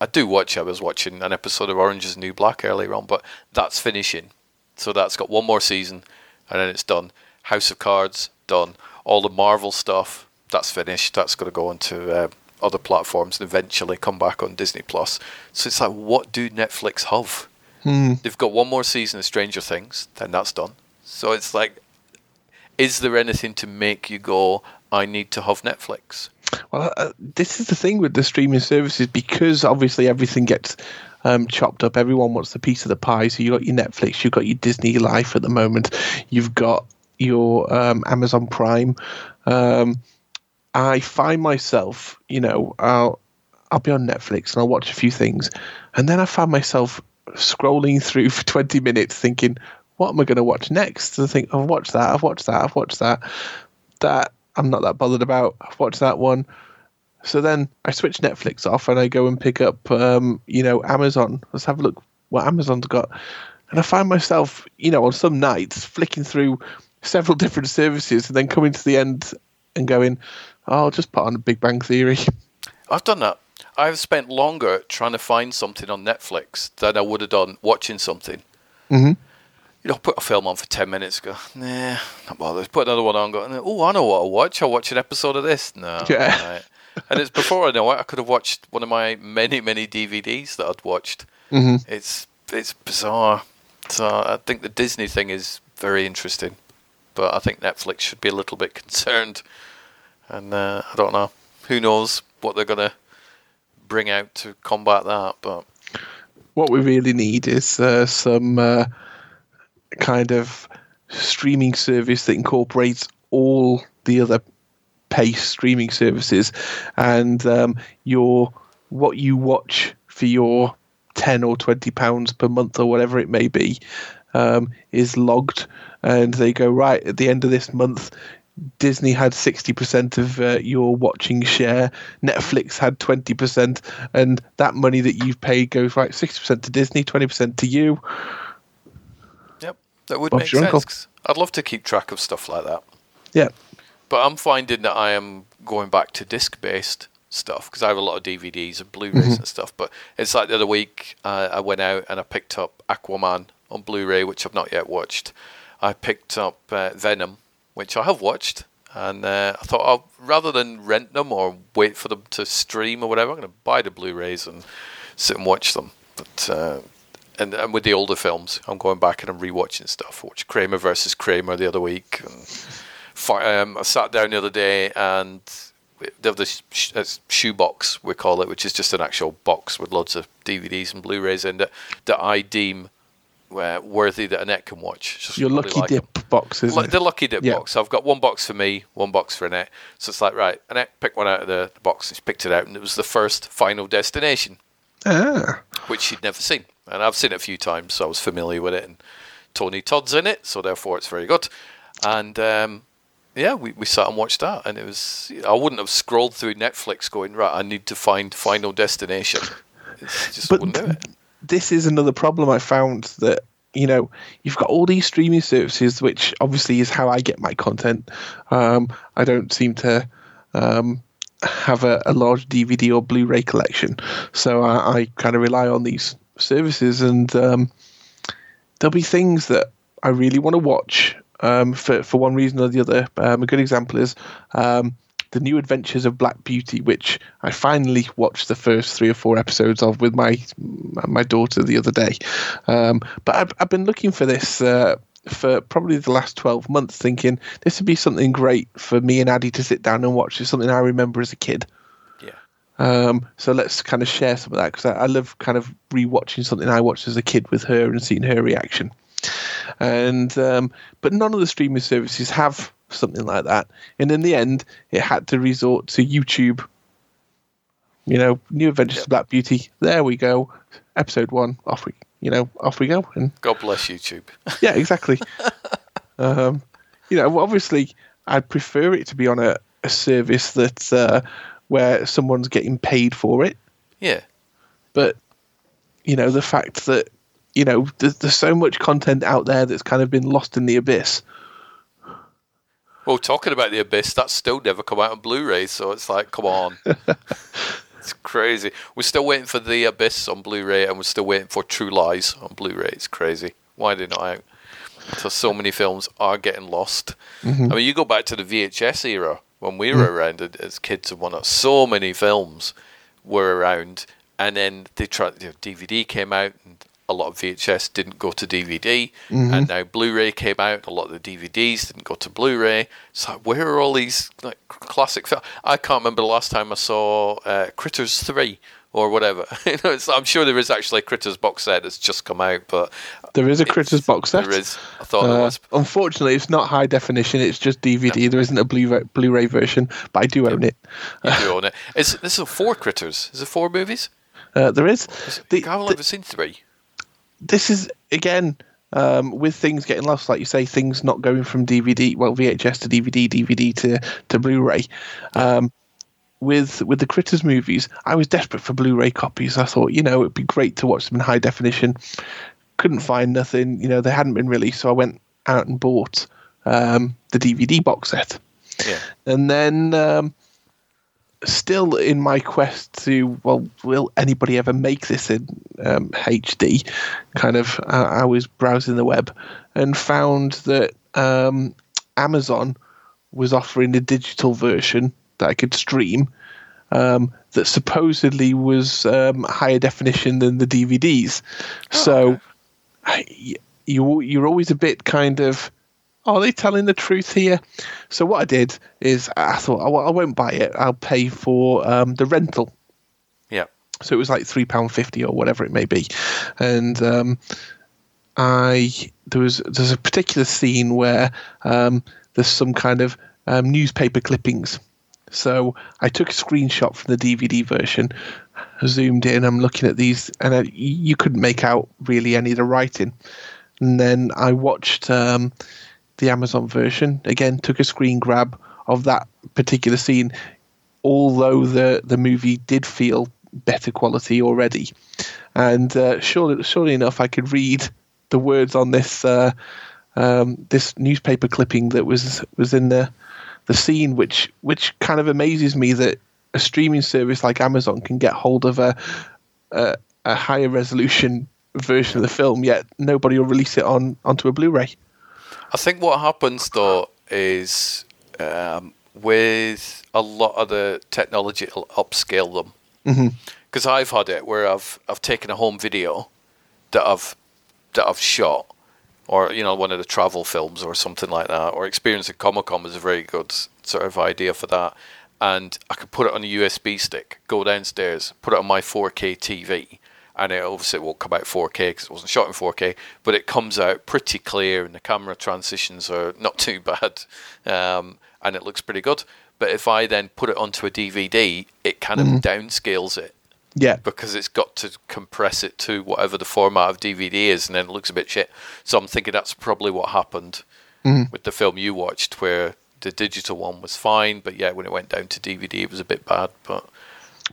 I do watch. I was watching an episode of Orange Is New Black earlier on, but that's finishing, so that's got one more season, and then it's done. House of Cards done all the Marvel stuff that's finished. That's going to go onto uh, other platforms and eventually come back on Disney Plus. So it's like, what do Netflix have? Hmm. They've got one more season of Stranger Things, then that's done. So it's like, is there anything to make you go, I need to have Netflix? Well, uh, this is the thing with the streaming services because obviously everything gets um, chopped up. Everyone wants the piece of the pie. So you've got your Netflix, you've got your Disney Life at the moment, you've got your um, Amazon Prime, um, I find myself, you know, I'll I'll be on Netflix and I'll watch a few things, and then I find myself scrolling through for twenty minutes, thinking, "What am I going to watch next?" And I think, "I've watched that. I've watched that. I've watched that. That I'm not that bothered about. I've watched that one." So then I switch Netflix off and I go and pick up, um, you know, Amazon. Let's have a look what Amazon's got. and I find myself, you know, on some nights flicking through several different services and then coming to the end and going, oh, I'll just put on a Big Bang Theory. I've done that. I've spent longer trying to find something on Netflix than I would have done watching something. Mm-hmm. You know, put a film on for 10 minutes, go, nah, not bothered. Put another one on, go, oh, I know what I'll watch. I'll watch an episode of this. No. Yeah. Right. and it's before I know it, I could have watched one of my many, many DVDs that I'd watched. Mm-hmm. It's it's bizarre. So I think the Disney thing is very interesting, but I think Netflix should be a little bit concerned. And uh, I don't know. Who knows what they're gonna bring out to combat that? But what we really need is uh, some uh, kind of streaming service that incorporates all the other pay streaming services and um, your what you watch for your 10 or 20 pounds per month or whatever it may be um, is logged and they go right at the end of this month Disney had 60% of uh, your watching share, Netflix had 20%, and that money that you've paid goes right 60% to Disney, 20% to you. Yep, that would Bob's make sense. uncle. 'cause I'd love to keep track of stuff like that. Yeah. But I'm finding that I am going back to disc based stuff because I have a lot of DVDs and Blu rays Mhm. and stuff. But it's like the other week, uh, I went out and I picked up Aquaman on Blu ray, which I've not yet watched. I picked up uh, Venom, which I have watched. And uh, I thought, oh, rather than rent them or wait for them to stream or whatever, I'm going to buy the Blu rays and sit and watch them. But uh, and, and with the older films, I'm going back and I'm rewatching stuff. I watched Kramer versus Kramer the other week. Um, I sat down the other day and they have this uh, shoebox, we call it, which is just an actual box with loads of DVDs and Blu-rays in it that I deem uh, worthy that Annette can watch. Just Your lucky like dip box, isn't it? The lucky dip Yeah. box. I've got one box for me, one box for Annette. So it's like, right, Annette picked one out of the, the box and she picked it out, and it was the first Final Destination Ah. which she'd never seen. And I've seen it a few times, so I was familiar with it. And Tony Todd's in it, so therefore it's very good. And um, yeah, we, we sat and watched that, and it was. I wouldn't have scrolled through Netflix going right. I need to find Final Destination. It's just But wouldn't do it. This is another problem I found that you know you've got all these streaming services, which obviously is how I get my content. Um, I don't seem to um, have a, a large DVD or Blu-ray collection, so I, I kind of rely on these services, and um, there'll be things that I really want to watch um, for for one reason or the other. Um, a good example is. Um, the New Adventures of Black Beauty, which I finally watched the first three or four episodes of with my my daughter the other day. Um, but I've, I've been looking for this uh, for probably the last twelve months, thinking this would be something great for me and Addie to sit down and watch. It's something I remember as a kid. Yeah. Um, so let's kind of share some of that because I, I love kind of rewatching something I watched as a kid with her and seeing her reaction. And um, but none of the streaming services have something like that. And in the end, it had to resort to YouTube. You know, New Adventures of Black Beauty. There we go. Episode one. Off we, you know, off we go. And God bless YouTube. yeah, exactly. um, you know, obviously, I'd prefer it to be on a, a service that uh, where someone's getting paid for it. Yeah. But you know, the fact that you know there's, there's so much content out there that's kind of been lost in the abyss. Well, talking about the abyss, that's still never come out on Blu-ray, so it's like, come on. it's crazy. We're still waiting for the abyss on Blu-ray, and we're still waiting for True Lies on Blu-ray. It's crazy. Why are they not out? So so many films are getting lost. Mhm. I mean, you go back to the VHS era when we were around as- as kids and whatnot. So many films were around, and then they tried. You know, DVD came out, and a lot of VHS didn't go to DVD, Mhm. and now Blu-ray came out. A lot of the DVDs didn't go to Blu-ray. So where are all these like classic films? I can't remember the last time I saw uh, Critters Three or whatever. you know, it's, I'm sure there is actually a Critters box set that's just come out, but There is a Critters box set. there is. I thought Uh, was. Unfortunately, it's not high definition. It's just DVD. There isn't a Blu- Blu-ray version, but I do own it. You do own it. Is this is four Critters? Is it four movies? Uh, there is. The, I've only ever seen three. This is again um, with things getting lost, like you say, things not going from DVD, well, VHS to DVD, DVD to to Blu-ray. Um, with with the Critters movies, I was desperate for Blu-ray copies. I thought, you know, it'd be great to watch them in high definition. couldn't find nothing. You know, they hadn't been released, so I went out and bought um, the DVD box set. Yeah. And then, um, still in my quest to, well, will anybody ever make this in um, HD? Kind of, uh, I was browsing the web and found that um, Amazon was offering a digital version that I could stream um, that supposedly was um, higher definition than the DVDs. Oh, so I, you you're always a bit kind of are they telling the truth here? So what I did is I thought I, I won't buy it. I'll pay for um, the rental. Yeah. So it was like three pound fifty or whatever it may be, and um, I there was there's a particular scene where um, there's some kind of um, newspaper clippings. So I took a screenshot from the DVD version, zoomed in. I'm looking at these, and I, you couldn't make out really any of the writing. And then I watched um, the Amazon version again. Took a screen grab of that particular scene, although the the movie did feel better quality already. And uh, surely, surely enough, I could read the words on this uh, um, this newspaper clipping that was was in the the scene, which which kind of amazes me that a streaming service like Amazon can get hold of a a, a higher resolution version of the film, yet nobody will release it on onto a Blu-ray. I think what happens though is um, with a lot of the technology, it'll upscale them. Because mm-hmm. I've had it where I've I've taken a home video that I've that I've shot, or you know one of the travel films or something like that, or Experience at Comic Con was a very good sort of idea for that. And I could put it on a USB stick, go downstairs, put it on my 4K TV, and it obviously won't come out 4K because it wasn't shot in 4K, but it comes out pretty clear, and the camera transitions are not too bad, um, and it looks pretty good. But if I then put it onto a DVD, it kind of Mhm. downscales it Yeah, because it's got to compress it to whatever the format of DVD is, and then it looks a bit shit. So I'm thinking that's probably what happened Mhm. with the film you watched, where the digital one was fine, but yeah, when it went down to DVD, it was a bit bad. But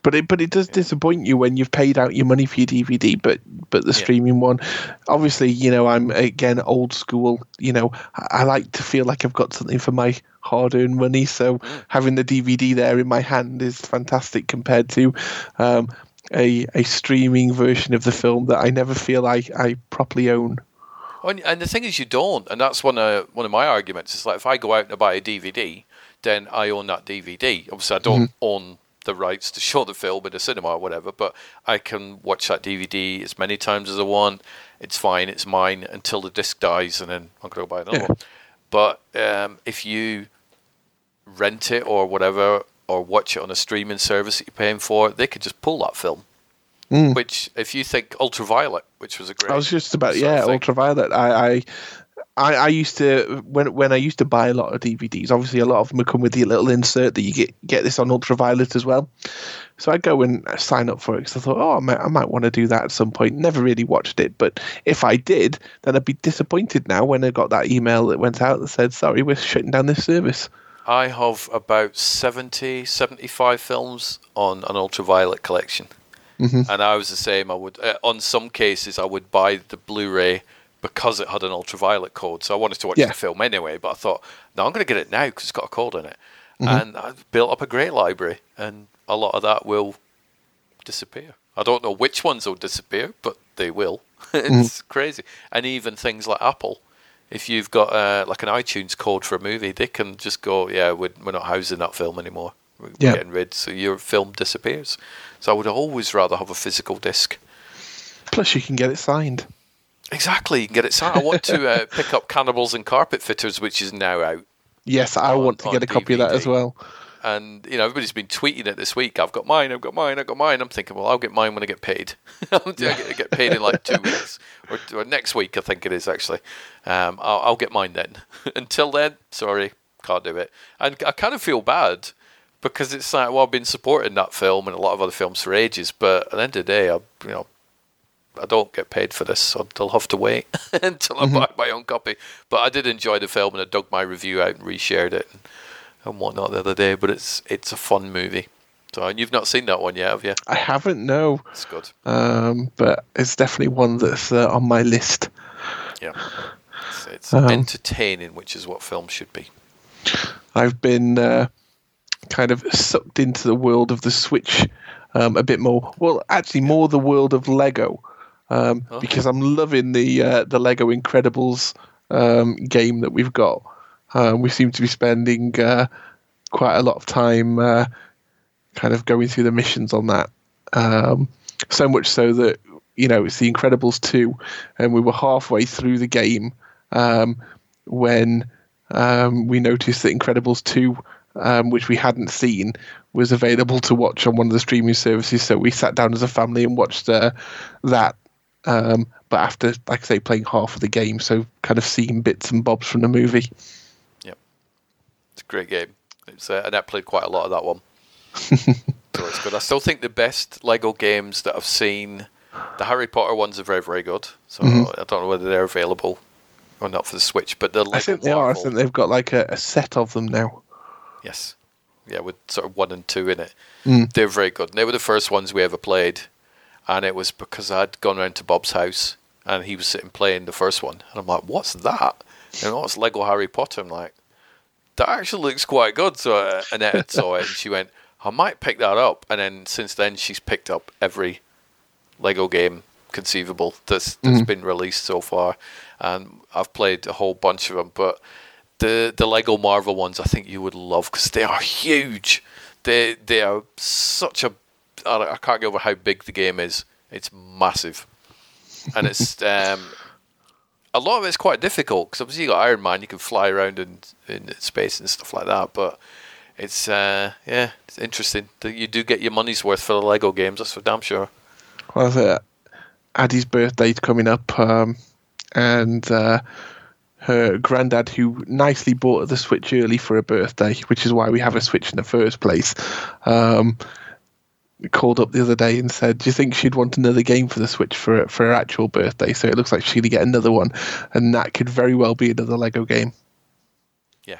but it but it does disappoint you when you've paid out your money for your DVD, but but the streaming one, obviously, you know, I'm again old school. You know, I, like to feel like I've got something for my hard-earned money. So mm. having the DVD there in my hand is fantastic compared to um, a a streaming version of the film that I never feel I I properly own. And, and the thing is, you don't, and that's one of one of my arguments. It's like if I go out and buy a DVD, then I own that DVD. Obviously, I don't mm-hmm. own the rights to show the film in a cinema or whatever, but I can watch that DVD as many times as I want. It's fine, it's mine until the disc dies, and then I'm going to go buy another Yeah. one. But um, if you rent it or whatever, or watch it on a streaming service that you're paying for, they could just pull that film. Mm. Which, if you think Ultraviolet, which was a great, I was just about yeah, ultraviolet. I, I I I used to when when I used to buy a lot of DVDs. Obviously, a lot of them would come with the little insert that you get get this on ultraviolet as well. So I'd go and sign up for it because I thought, oh, I might, I might want to do that at some point. Never really watched it, but if I did, then I'd be disappointed now when I got that email that went out that said, sorry, we're shutting down this service. I have about 70, 75 films on an ultraviolet collection. Mhm. And I was the same. I would, uh, on some cases, I would buy the Blu-ray because it had an ultraviolet code. So I wanted to watch Yeah. the film anyway. But I thought, no, I'm going to get it now because it's got a code in it. Mhm. And I've built up a great library, and a lot of that will disappear. I don't know which ones will disappear, but they will. it's crazy. And even things like Apple, if you've got uh, like an iTunes code for a movie, they can just go, yeah, we're, we're not housing that film anymore. We're Yeah. getting rid, so your film disappears. So I would always rather have a physical disc. Plus, you can get it signed. Exactly, you can get it signed. I want to uh, pick up Cannibals and Carpet Fitters, which is now out. Yes, I want to get a copy of that as well. And you know, everybody's been tweeting it this week. I've got mine. I've got mine. I've got mine. I'm thinking, well, I'll get mine when I get paid. I'll get, get paid in like two weeks or, or next week. I think it is actually. Um, I'll, I'll get mine then. Until then, sorry, can't do it. And I kind of feel bad because it's like, well, I've been supporting that film and a lot of other films for ages, but at the end of the day, I, you know, I don't get paid for this, so I'll have to wait until I buy my own copy. But I did enjoy the film, and I dug my review out and reshared it and, and whatnot the other day. But it's it's a fun movie. So, and you've not seen that one yet, have you? I haven't. No. It's good. Um, but it's definitely one that's uh, on my list. Yeah. It's, it's Um, entertaining, which is what film should be. I've been uh, kind of sucked into the world of the Switch um, a bit more. Well, actually, more the world of Lego um, Oh. because I'm loving the uh, the Lego Incredibles um, game that we've got. Um, we seem to be spending uh, quite a lot of time uh, kind of going through the missions on that. Um, so much so that you know it's the Incredibles two, and we were halfway through the game um, when um, we noticed that Incredibles 2, um, which we hadn't seen, was available to watch on one of the streaming services. So we sat down as a family and watched uh, that. Um, but after, like I say, playing half of the game, so kind of seeing bits and bobs from the movie. Yep, it's a great game. It's uh, and I played quite a lot of that one. so it's good. I still think the best Lego games that I've seen, the Harry Potter ones are very, very good. So Mhm. I don't know whether they're available or not for the Switch, but the Lego I think they are. I think they've got like a, a set of them now. Yes. Yeah, with sort of one and two in it. Mm. They're very good. And they were the first ones we ever played. And it was because I'd gone round to Bob's house and he was sitting playing the first one. And I'm like, what's that? And oh, it's Lego Harry Potter. I'm like, that actually looks quite good. So Annette saw it and she went, I might pick that up. And then since then, she's picked up every Lego game conceivable that's, that's Mhm. been released so far. And I've played a whole bunch of them. But the the Lego Marvel ones, I think you would love because they are huge. They they are such a I can't get over how big the game is. It's massive, and it's um, a lot of it's quite difficult because obviously you got Iron Man, you can fly around in in space and stuff like that. But it's uh, yeah, it's interesting that you do get your money's worth for the Lego games. That's for damn sure. Well, uh, Addie's birthday's coming up, um, and uh, her granddad, who nicely bought the Switch early for her birthday, which is why we have a Switch in the first place, um, called up the other day and said, "Do you think she'd want another game for the Switch for for her actual birthday?" So it looks like she's gonna get another one, and that could very well be another Lego game. Yeah.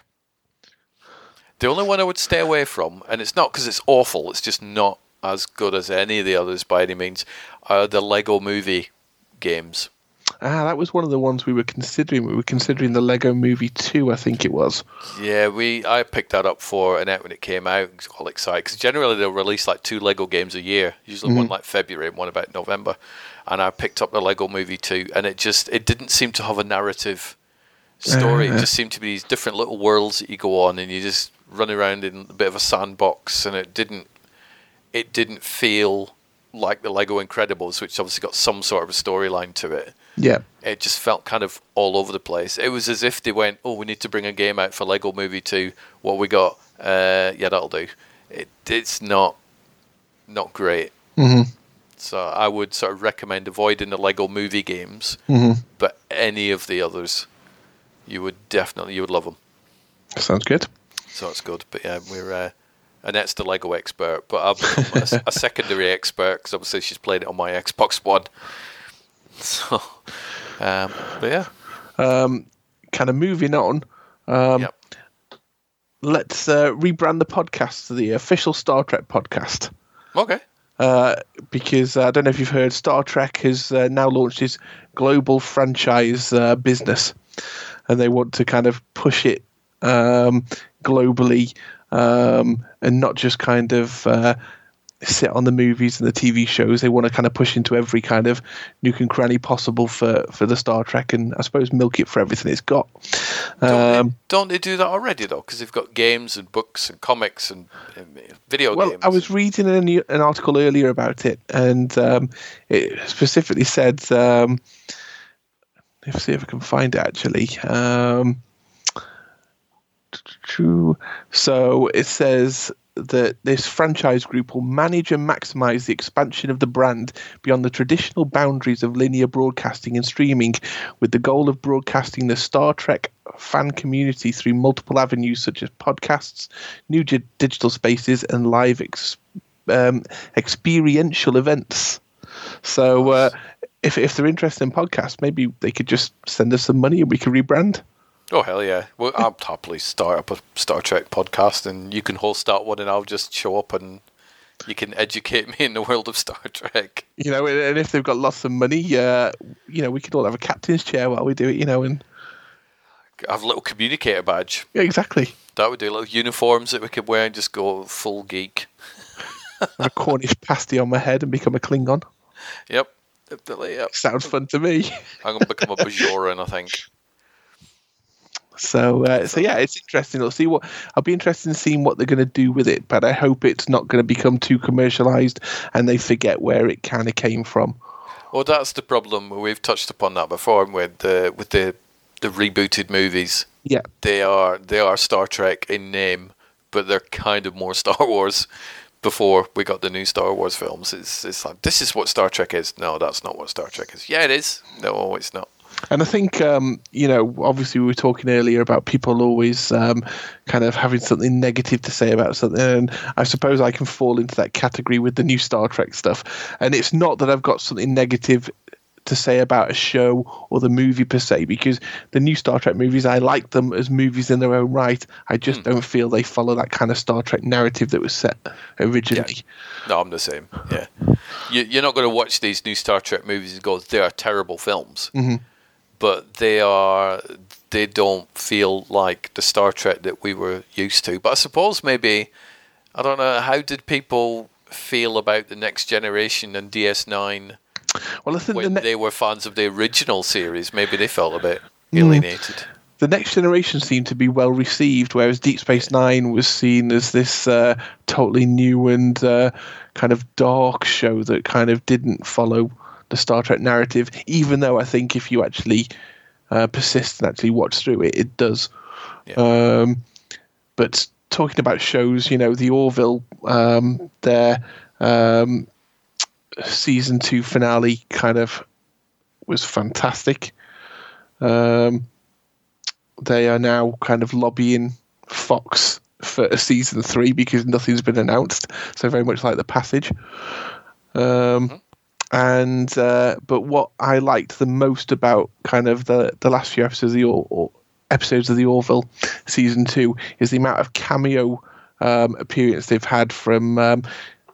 The only one I would stay away from, and it's not because it's awful, it's just not as good as any of the others by any means, are the Lego movie games. Ah, that was one of the ones we were considering. We were considering the Lego Movie Two, I think it was. Yeah, we I picked that up for Annette when it came out. I was all excited because generally they'll release like two Lego games a year. Usually one Mhm. like February and one about November. And I picked up the Lego Movie Two, and it just it didn't seem to have a narrative story. Uh. it just seemed to be these different little worlds that you go on, and you just run around in a bit of a sandbox, and it didn't it didn't feel like the Lego Incredibles, which obviously got some sort of a storyline to it Yeah. it just felt kind of all over the place. It was as if they went, "Oh, we need to bring a game out for Lego Movie 2. What we got? Uh, yeah, that'll do." It, it's not not great. Mhm. So I would sort of recommend avoiding the Lego Movie games, Mhm. but any of the others, you would definitely you would love them. Sounds good. So it's good. But yeah, we're uh, Annette's the Lego expert, but I've become a, a secondary expert because obviously she's played it on my Xbox One. So, um, but yeah. Um, kind of moving on. Um, Let's uh, rebrand the podcast to the official Star Trek podcast. Okay. Uh, because uh, I don't know if you've heard, Star Trek has uh, now launched its global franchise uh, business, and they want to kind of push it um, globally um, and not just kind of uh, sit on the movies and the TV shows. They want to kind of push into every kind of nook and cranny possible for, for the Star Trek, and I suppose milk it for everything it's got. Um, Don't they do that already though? Because they've got games and books and comics and, and video well, games. I was reading an, an article earlier about it, and um, it specifically said, um, let's see if I can find it actually. Um, so it says that this franchise group will manage and maximize the expansion of the brand beyond the traditional boundaries of linear broadcasting and streaming, with the goal of broadcasting the Star Trek fan community through multiple avenues such as podcasts, new gi- digital spaces, and live ex- um, experiential events. So, uh, if if they're interested in podcasts, maybe they could just send us some money and we can rebrand. Oh hell yeah! Well, I'll happily start up a Star Trek podcast, and you can host that one, and I'll just show up and You can educate me in the world of Star Trek. You know, and, if they've got lots of money, uh, you know, we could all have a captain's chair while we do it. You know, and Have a little communicator badge. yeah, exactly. That would do. Little uniforms that we could wear and just go full geek. A Cornish pasty on my head and become a Klingon. Yep. Yep. Sounds fun to me. I'm gonna become a Bajoran, I think. So, uh, so yeah, it's interesting. I'll see what I'll be interested in seeing what they're going to do with it. But I hope it's not going to become too commercialized and they forget where it kind of came from. Well, that's the problem. We've touched upon that before with the with the the rebooted movies. Yeah, they are they are Star Trek in name, but they're kind of more Star Wars. Before we got the new Star Wars films, it's it's like this is what Star Trek is. No, that's not what Star Trek is. Yeah, it is. No, it's not. And I think, um, you know, obviously we were talking earlier about people always um, kind of having something negative to say about something. And I suppose I can fall into that category with the new Star Trek stuff. And it's not that I've got something negative to say about a show or the movie per se, because the new Star Trek movies, I like them as movies in their own right. I just Hmm. don't feel they follow that kind of Star Trek narrative that was set originally. No, I'm the same. Yeah, you, you're not going to watch these new Star Trek movies and go, "They are terrible films," Mhm. But they are. They don't feel like the Star Trek that we were used to. But I suppose maybe I don't know. How did people feel about the Next Generation and DS9? Well, I think when the ne- they were fans of the original series, maybe they felt a bit Mm. alienated. the next generation seemed to be well received, whereas Deep Space Nine was seen as this uh, totally new and uh, kind of dark show that kind of didn't follow the Star Trek narrative. Even though I think if you actually uh, persist and actually watch through it, it does. Um, but talking about shows, you know, the Orville, um, their um, season two finale kind of was fantastic. Um, they are now kind of lobbying Fox for a season three because nothing's been announced. So very much like the passage. Um, and uh, but what I liked the most about kind of the the last few episodes of the or, or episodes of the Orville season two is the amount of cameo um, appearance they've had from um,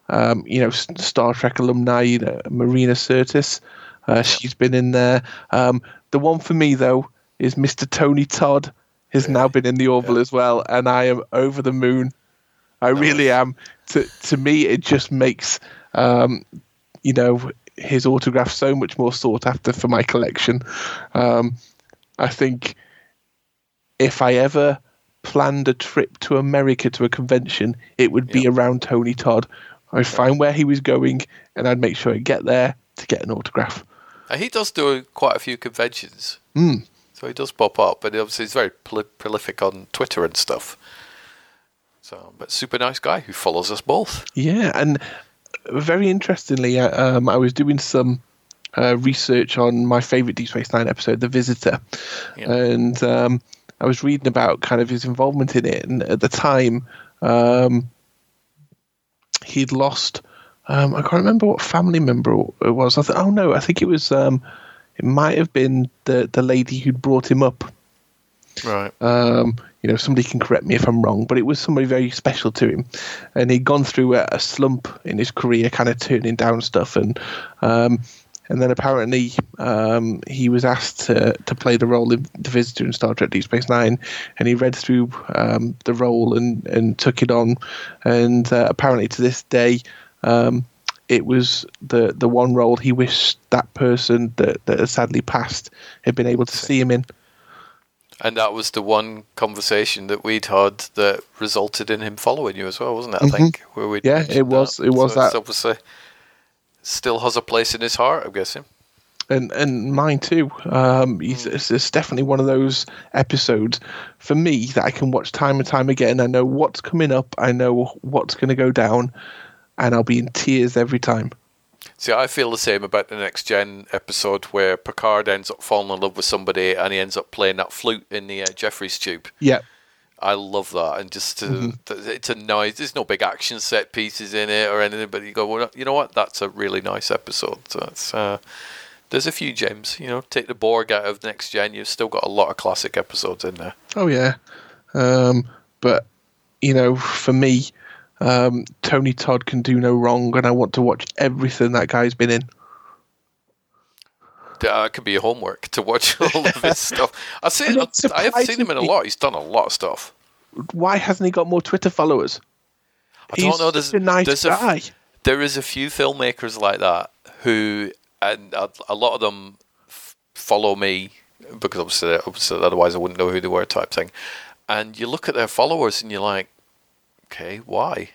um, you know Star Trek alumni, you know, Marina Sirtis. Uh, She's been in there. Um, the one for me though is Mr. Tony Todd has now been in the Orville as well, and I am over the moon. I really am. To to me, it just makes um, you know his autograph so much more sought after for my collection. Um, I think if I ever planned a trip to America to a convention, it would be around Tony Todd. I'd find where he was going, and I'd make sure I get there to get an autograph. And he does do quite a few conventions. Mm. So he does pop up, but obviously he's very prol- prolific on Twitter and stuff. So, but super nice guy who follows us both. Yeah, and very interestingly, uh, um, I was doing some uh, research on my favorite Deep Space Nine episode, The Visitor, and um, I was reading about kind of his involvement in it. And at the time, um, he'd lost. Um, I can't remember what family member it was. I thought, oh no, I think it was. Um, it might have been the the lady who'd brought him up. Right. Um, you know, somebody can correct me if I'm wrong, but it was somebody very special to him, and he'd gone through a, a slump in his career, kind of turning down stuff, and um, and then apparently um, he was asked to to play the role of the Visitor in Star Trek: Deep Space Nine, and he read through um, the role and and took it on, and uh, apparently to this day. Um, it was the, the one role he wished that person that, that had sadly passed had been able to see him in. And that was the one conversation that we'd had that resulted in him following you as well, wasn't it? I Mhm. think where we Yeah, it was- it was so that. obviously still has a place in his heart. I'm guessing. and and mine too. Um, it's, it's, it's definitely one of those episodes for me that I can watch time and time again. I know what's coming up. I know what's going to go down, and I'll be in tears every time. See, I feel the same about the next gen episode where Picard ends up falling in love with somebody and he ends up playing that flute in the uh, Jefferies tube. Yeah, I love that, and just to, Mhm. th- it's a nice. There's no big action set pieces in it or anything, but you go, well, you know what? That's a really nice episode. So it's uh, there's a few gems. You know, take the Borg out of next gen, you've still got a lot of classic episodes in there. oh yeah. Um, but you know, for me, um, Tony Todd can do no wrong, and I want to watch everything that guy's been in. Uh, it could be your homework to watch all of his stuff. I've seen, I have seen him in a lot. He's done a lot of stuff. Why hasn't he got more Twitter followers? I don't know. There's, a nice there's guy. A, there is a few filmmakers like that who, and a, a lot of them f- follow me because obviously, obviously, otherwise I wouldn't know who they were, type thing. And you look at their followers and you're like, okay, why?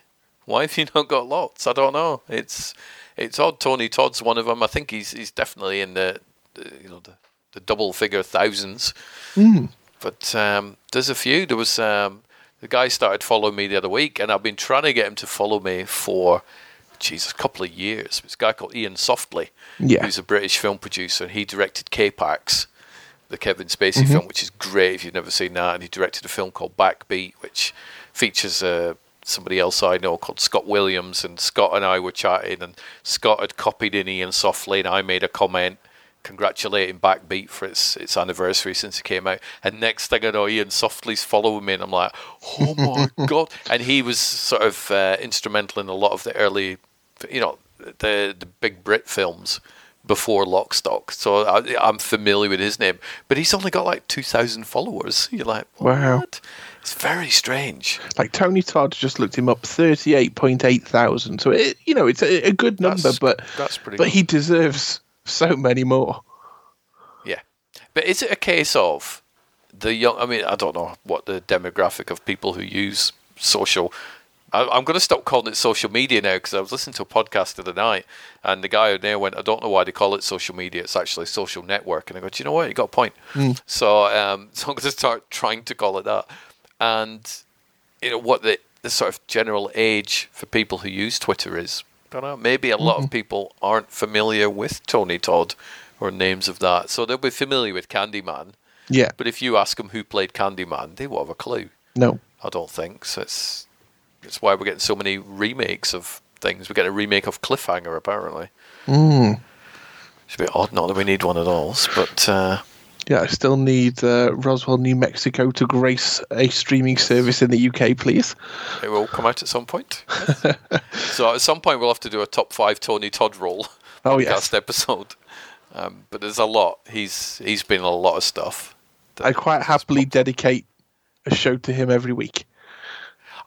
Why have you not got lots? I don't know. It's it's odd. Tony Todd's one of them. I think he's he's definitely in the, the you know the, the double figure thousands. Mm. But um, there's a few. There was um, the guy started following me the other week, and I've been trying to get him to follow me for, Jesus, a couple of years. It's a guy called Iain Softley, yeah. who's a British film producer, and he directed K-Pax, the Kevin Spacey Mhm. film, which is great if you've never seen that. And he directed a film called Backbeat, which features uh, somebody else I know called Scott Williams. And Scott and I were chatting, and Scott had copied in Iain Softley, and I made a comment congratulating Backbeat for its its anniversary since it came out. And next thing I know, Iain Softley's following me, and I'm like, oh my god! And he was sort of uh, instrumental in a lot of the early, you know, the the big Brit films before Lockstock. So I, I'm familiar with his name, but he's only got like two thousand followers. You're like, what? Wow. It's very strange. Like Tony Todd just looked him up, thirty-eight point eight thousand. So it, you know, it's a, a good number, That's- but that's pretty But good. he deserves so many more. Yeah, but is it a case of the young? I mean, I don't know what the demographic of people who use social. I'm going to stop calling it social media now because I was listening to a podcast the other night, and the guy there went, "I don't know why they call it social media. It's actually social network." And I go, "Do you know what? You got a point." Mm. So, um, so I'm going to start trying to call it that. And you know what the the sort of general age for people who use Twitter is. I don't know. Maybe a lot of people aren't familiar with Tony Todd or names of that, so they'll be familiar with Candyman. Yeah. But if you ask them who played Candyman, they won't have a clue. No. I don't think. So it's it's why we're getting so many remakes of things. We're getting a remake of Cliffhanger apparently. Mm. It's a bit odd. Not that we need one at all, but uh, Yeah, I still need uh, Roswell, New Mexico to grace a streaming service in the UK, please. it will come out at some point. so at some point we'll have to do a top five Tony Todd roll Oh, podcast yes. episode. Um, but there's a lot. He's he's been in a lot of stuff. I quite happily dedicate a show to him every week.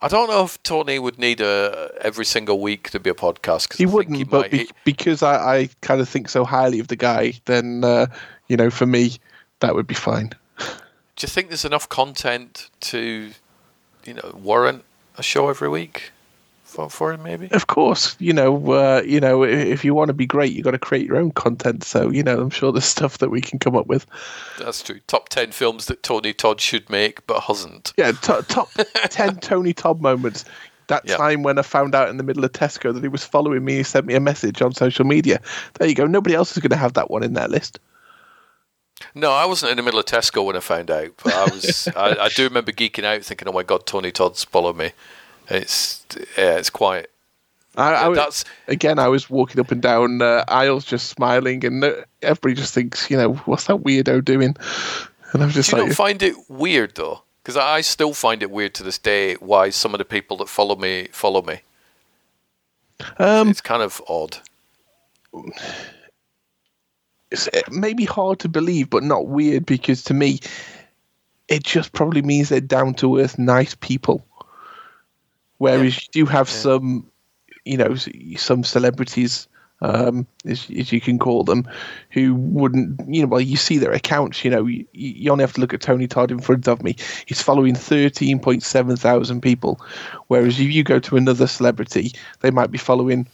I don't know if Tony would need a every single week to be a podcast. Cause He I wouldn't, he but be- because I, I kind of think so highly of the guy, then uh, you know, for me, that would be fine. Do you think there's enough content to, you know, warrant a show every week for, for him? Maybe. Of course, you know, uh, you know, if you want to be great, you've got to create your own content. So, you know, I'm sure there's stuff that we can come up with. That's true. Top ten films that Tony Todd should make but hasn't. Yeah, to- top ten Tony Todd moments. That Yeah. time when I found out in the middle of Tesco that he was following me, he sent me a message on social media. There you go. Nobody else is going to have that one in their list. No, I wasn't in the middle of Tesco when I found out, but I was. I, I do remember geeking out, thinking, "Oh my god, Tony Todd's followed me." It's yeah, it's quite. I, I was, That's- again, I was walking up and down uh, aisles just smiling, and uh, everybody just thinks, you know, what's that weirdo doing? And I'm just Do you like, not find it weird though? Because I still find it weird to this day why some of the people that follow me follow me. um, It's kind of odd. It's maybe hard to believe, but not weird because to me, it just probably means they're down to earth, nice people. Whereas you do have some, you know, some celebrities, um, as, as you can call them, who wouldn't, you know, well, you see their accounts, you know, you, you only have to look at Tony Todd in front of me. He's following 13.7 thousand people. Whereas if you go to another celebrity, they might be following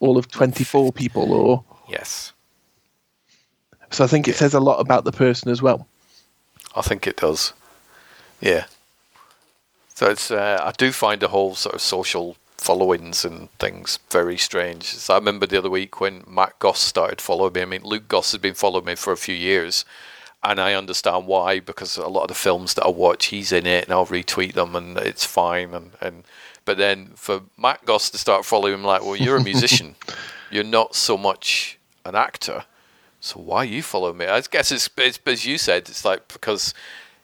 all of 24 people or. Yes, So I think it says a lot about the person as well. I think it does. Yeah. So it's uh, I do find the whole sort of social followings and things very strange. So I remember the other week when Matt Goss started following me. I mean, Luke Goss has been following me for a few years, and I understand why because a lot of the films that I watch, he's in it, and I'll retweet them, and it's fine. And, and but then for Matt Goss to start following him, like, well, you're a musician, you're not so much an actor. So why you follow me? I guess it's, it's as you said. It's like because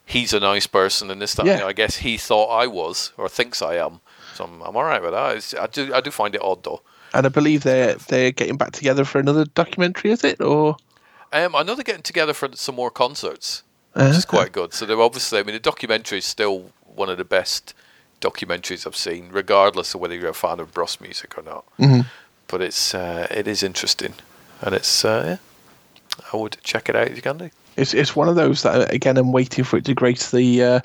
he's a nice person and this and Yeah. the other. I guess he thought I was or thinks I am. So I'm, I'm all right with that. It's, I do I do find it odd though. And I believe they're they're getting back together for another documentary, is it? Or um, I know they're getting together for some more concerts, which uh-huh. is quite good. So they're obviously, I mean, the documentary is still one of the best documentaries I've seen, regardless of whether you're a fan of Bros music or not. Mm-hmm. But it's uh, it is interesting, and it's uh, yeah, I would check it out if you can do. It's it's one of those that again I'm waiting for it to grace the. Uh,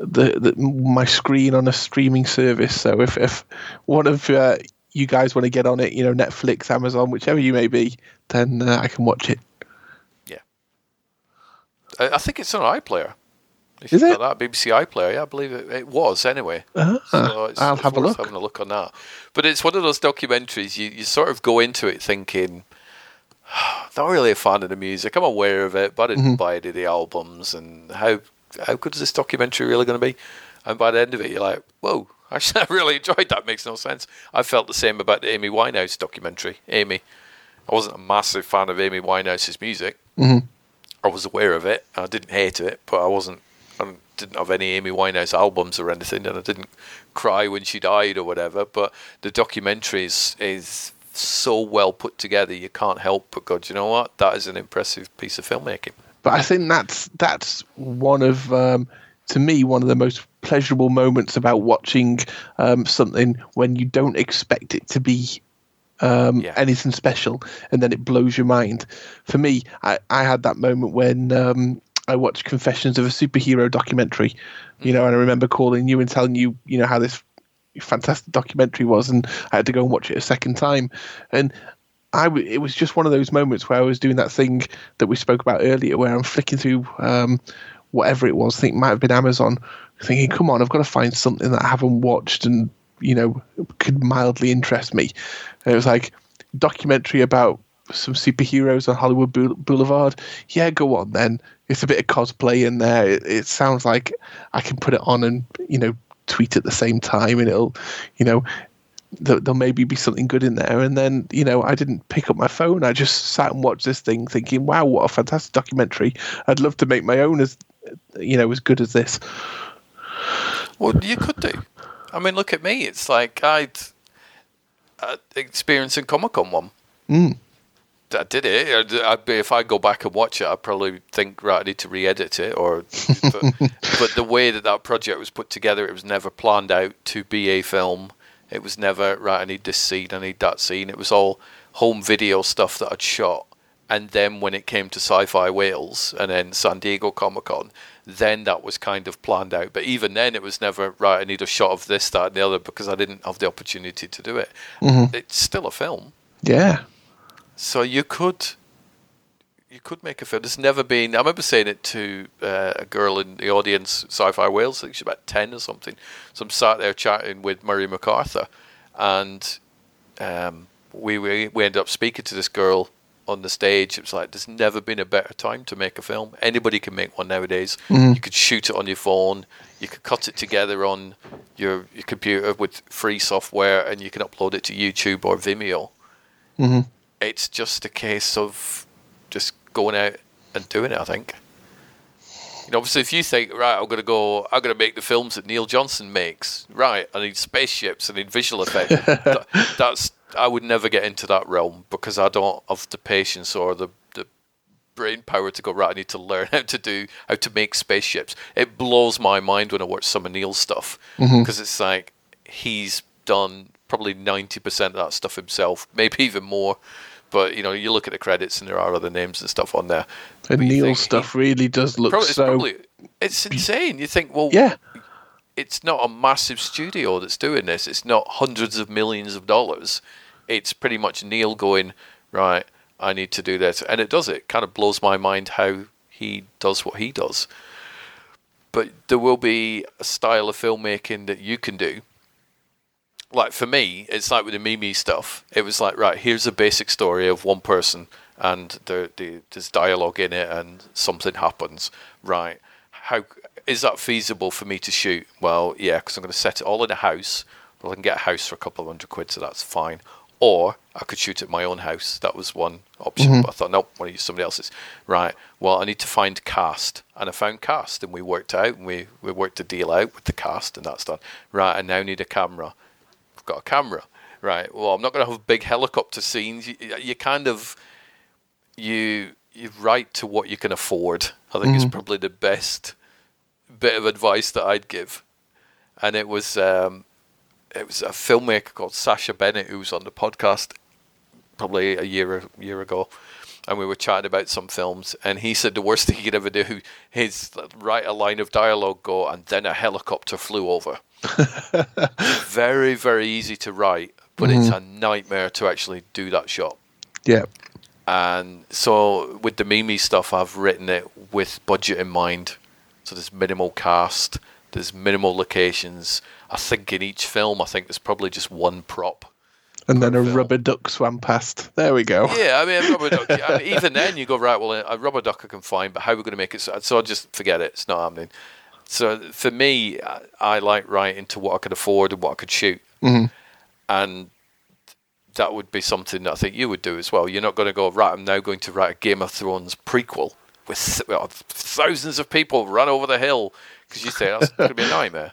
the, the my screen on a streaming service. So if if one of uh, you guys want to get on it, you know, Netflix, Amazon, whichever you may be, then uh, I can watch it. Yeah, I, I think it's on iPlayer. If Is it? that BBC iPlayer, yeah, I believe it, it was anyway. Uh-huh. So it's, I'll it's have a look. Having a look on that, but it's one of those documentaries you, you sort of go into it thinking, not really a fan of the music. I'm aware of it, but I didn't Mm-hmm. buy any of the albums. And how how good is this documentary really going to be? And by the end of it, you're like, whoa, actually, I really enjoyed that. Makes no sense. I felt the same about the Amy Winehouse documentary. Amy, I wasn't a massive fan of Amy Winehouse's music. Mhm. I was aware of it. I didn't hate it, but I wasn't. I didn't have any Amy Winehouse albums or anything, and I didn't cry when she died or whatever. But the documentary is, is so well put together, you can't help but go, "Do you know what? That is an impressive piece of filmmaking. But I think that's that's one of um, to me one of the most pleasurable moments about watching um, something when you don't expect it to be um, anything special, and then it blows your mind. For me, I, I had that moment when um, I watched Confessions of a Superhero documentary, you know, and I remember calling you and telling you, you know, how this fantastic documentary was, and I had to go and watch it a second time, and I w- it was just one of those moments where I was doing that thing that we spoke about earlier, where I'm flicking through um, whatever it was. I think it might have been Amazon, thinking, "Come on, I've got to find something that I haven't watched and you know could mildly interest me." And it was like documentary about some superheroes on Hollywood Boulevard. Yeah, go on then. It's a bit of cosplay in there. It, it sounds like I can put it on and you know tweet at the same time, and it'll you know there, there'll maybe be something good in there. And then, you know, I didn't pick up my phone. I just sat and watched this thing thinking, wow, what a fantastic documentary. I'd love to make my own as, you know, as good as this. Well, you could do. I mean, look at me. It's like I'd uh, experiencing Comic Con one. Mm. I did it. Be, if I go back and watch it, I'd probably think, right, I need to re-edit it. Or, but, but the way that that project was put together, it was never planned out to be a film. It was never right. I need this scene. I need that scene. It was all home video stuff that I'd shot. And then when it came to Sci-Fi Wales and then San Diego Comic Con, then that was kind of planned out. But even then, it was never right. I need a shot of this, that, and the other because I didn't have the opportunity to do it. Mhm. It's still a film. Yeah. So you could you could make a film. There's never been. I remember saying it to uh, a girl in the audience, Sci-Fi Wales. I think she's about ten or something. So I'm sat there chatting with Murray McArthur, and um, we, we we ended up speaking to this girl on the stage. It was like there's never been a better time to make a film. Anybody can make one nowadays. Mhm. You could shoot it on your phone. You could cut it together on your your computer with free software, and you can upload it to YouTube or Vimeo Mm-hmm. It's just a case of just going out and doing it. I think. You know, obviously, if you think, right, I'm going to go, I'm going to make the films that Neil Johnson makes. Right, I need spaceships, I need visual effects. that, that's I would never get into that realm because I don't have the patience or the the brain power to go right. I need to learn how to do how to make spaceships. It blows my mind when I watch some of Neil's stuff mm-hmm. because it's like he's done probably ninety percent of that stuff himself, maybe even more. But you know, you look at the credits and there are other names and stuff on there. And Neil's stuff really does look Probably, it's so. probably it's insane. You think, well, Yeah. it's not a massive studio that's doing this. It's not hundreds of millions of dollars. It's pretty much Neil going right. I need to do this, and it does. It kind of blows my mind how he does what he does. But there will be a style of filmmaking that you can do. Like for me, it's like with the Mimi stuff. It was like right, here's a basic story of one person, and there, there, there's dialogue in it, and something happens. Right, how is that feasible for me to shoot? Well, yeah, because I'm going to set it all in a house. Well, I can get a house for a couple of hundred quid, so that's fine. or I could shoot at my own house. That was one option. Mhm. But I thought, nope, I want to use somebody else's. Right. Well, I need to find cast, and I found cast, and we worked out, and we we worked a deal out with the cast, and that's done. Right. I now need a camera. I've got a camera. Right. Well, I'm not going to have big helicopter scenes. You, you kind of you you write to what you can afford. I think is Mhm. probably the best bit of advice that I'd give. And it was um, it was a filmmaker called Sasha Bennett who was on the podcast probably a year a year ago, and we were chatting about some films, and he said the worst thing he could ever do is write a line of dialogue, go, and then a helicopter flew over. very very easy to write, but it's Mhm. a nightmare to actually do that shot. Yeah. And so with the Mimi stuff, I've written it with budget in mind. So there's minimal cast, there's minimal locations. I think in each film, I think there's probably just one prop. And then a rubber duck swam past. There we go. Yeah, I mean, a rubber duck. I mean, even then, you go right. Well, a rubber duck I can find, but how are we going to make it? So, so I just forget it. It's not happening. So for me, I, like writing to what I could afford and what I could shoot, Mhm. and that would be something that I think you would do as well. You're not going to go right. I'm now going to write a Game of Thrones prequel with th- thousands of people run over the hill because you say that's going to be a nightmare.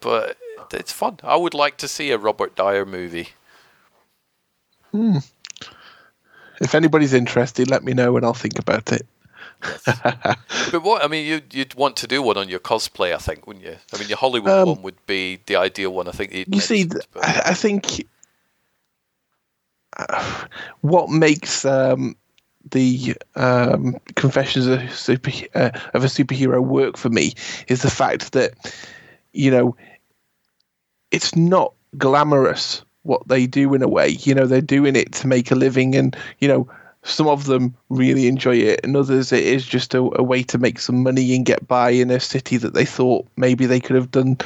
But it's fun. I would like to see a Robert Dyer movie. Hmm. If anybody's interested, let me know and I'll think about it. But what I mean, you'd you'd want to do one on your cosplay, I think, wouldn't you? I mean, your Hollywood Um, one would be the ideal one. I think. You see, but- I, I think uh, what makes um, the um, Confessions of, super, uh, of a Superhero work for me is the fact that you know it's not glamorous what they do in a way. You know, they're doing it to make a living, and you know. Some of them really enjoy it, and others it is just a, a way to make some money and get by in a city that they thought maybe they could have done,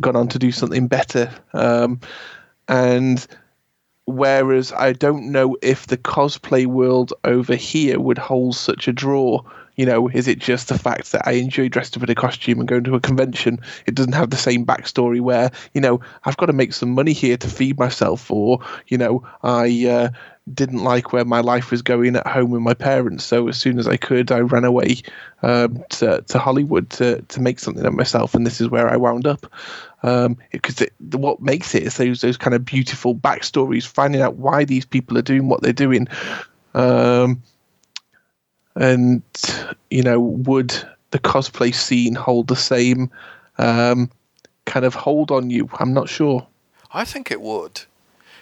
gone on to do something better. Um, and whereas I don't know if the cosplay world over here would hold such a draw. You know, is it just the fact that I enjoy dressed up in a costume and going to a convention? It doesn't have the same backstory where you know I've got to make some money here to feed myself, or you know I uh, didn't like where my life was going at home with my parents. So as soon as I could, I ran away um, to to Hollywood to to make something of myself, and this is where I wound up. Because it, what makes it is those those kind of beautiful backstories, finding out why these people are doing what they're doing. Um, and you know, would the cosplay scene hold the same um, kind of hold on you? I'm not sure. I think it would.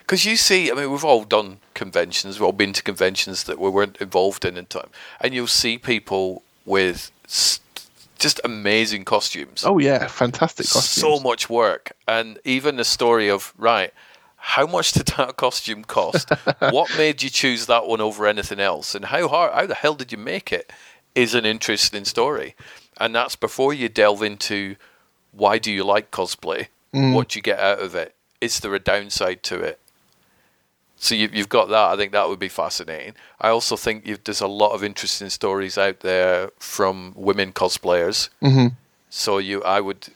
Because you see, I mean, we've all done conventions, we've all been to conventions that we weren't involved in in time, and you'll see people with s- just amazing costumes. Oh yeah, fantastic costumes. So much work, and even the story of right, how much did that costume cost? what made you choose that one over anything else, and how hard, how the hell did you make it? Is an interesting story, and that's before you delve into why do you like cosplay? Mm. What do you get out of it? Is there a downside to it? So you, you've got that. I think that would be fascinating. I also think you've, there's a lot of interesting stories out there from women cosplayers. hmm So you, I would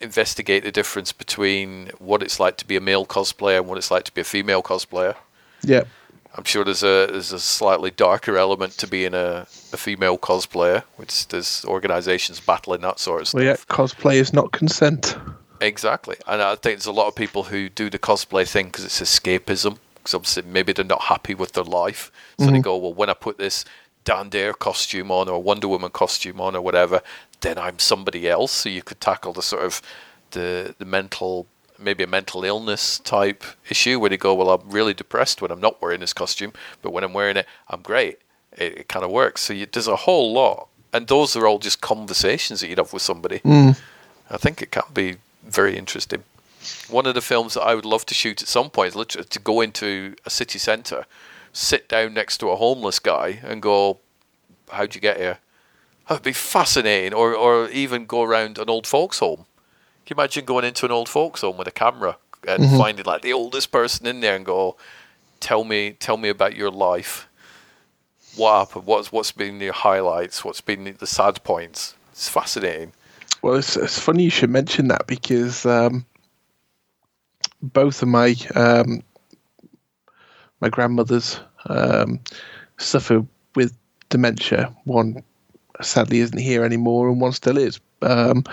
investigate the difference between what it's like to be a male cosplayer and what it's like to be a female cosplayer. Yeah. I'm sure there's a there's a slightly darker element to being a, a female cosplayer, which there's organisations battling that sort of stuff. Well, yeah, cosplay is not consent. Exactly, and I think there's a lot of people who do the cosplay thing because it's escapism. Because obviously maybe they're not happy with their life, so they Mhm. go, well, when I put this Dan Dare costume on or Wonder Woman costume on or whatever, then I'm somebody else. So you could tackle the sort of the the mental, maybe a mental illness type issue where they go, well, I'm really depressed when I'm not wearing this costume, but when I'm wearing it, I'm great. It, it kind of works. So you, there's a whole lot, and those are all just conversations that you'd have with somebody. Mm. I think it can be very interesting. One of the films that I would love to shoot at some point is literally to go into a city centre, sit down next to a homeless guy, and go, "How'd you get here?" That would be fascinating. Or, or even go around an old folks' home. Can you imagine going into an old folks' home with a camera and Mhm. finding like the oldest person in there and go, "Tell me, tell me about your life. What happened? What's what's been your highlights? What's been the sad points?" It's fascinating. Well, it's, it's funny you should mention that because um, both of my um, my grandmothers um, suffer with dementia. One sadly isn't here anymore, and one still is. Um,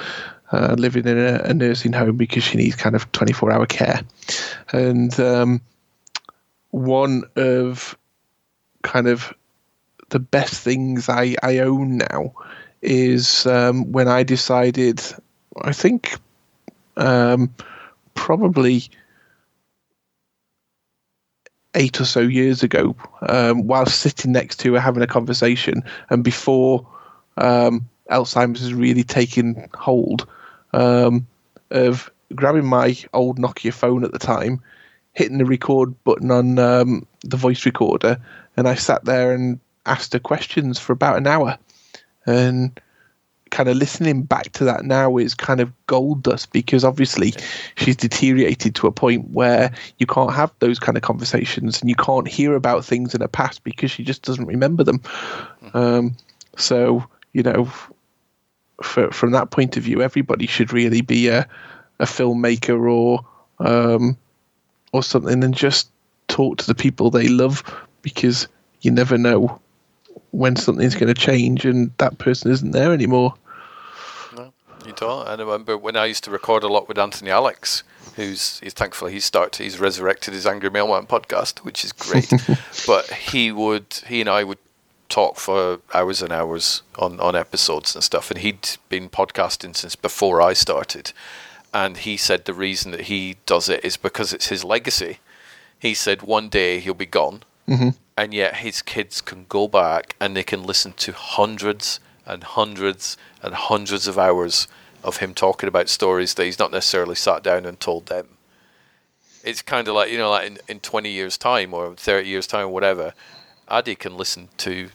uh, living in a, a, nursing home because she needs kind of 24 hour care. And um, one of kind of the best things I, I own now is um, when I decided, I think um, probably eight or so years ago, um, while sitting next to her having a conversation, and before um, Alzheimer's has really taken hold, um, of grabbing my old Nokia phone at the time, hitting the record button on um, the voice recorder, and I sat there and asked her questions for about an hour. And kind of listening back to that now is kind of gold dust because obviously she's deteriorated to a point where you can't have those kind of conversations and you can't hear about things in her past because she just doesn't remember them. Um, so, you know, for, from that point of view, everybody should really be a, a filmmaker or um, or something and just talk to the people they love because you never know when something's going to change and that person isn't there anymore. No, you don't. I remember when I used to record a lot with Anthony Alex, who's he's thankfully he's started he's resurrected his Angry Mailman podcast, which is great. but he would he and I would talk for hours and hours on, on episodes and stuff. And he'd been podcasting since before I started. And he said the reason that he does it is because it's his legacy. He said one day he'll be gone, mm-hmm. and yet his kids can go back and they can listen to hundreds and hundreds and hundreds of hours of him talking about stories that he's not necessarily sat down and told them. It's kind of like, you know, like in, in 20 years' time or 30 years' time or whatever, Addy can listen to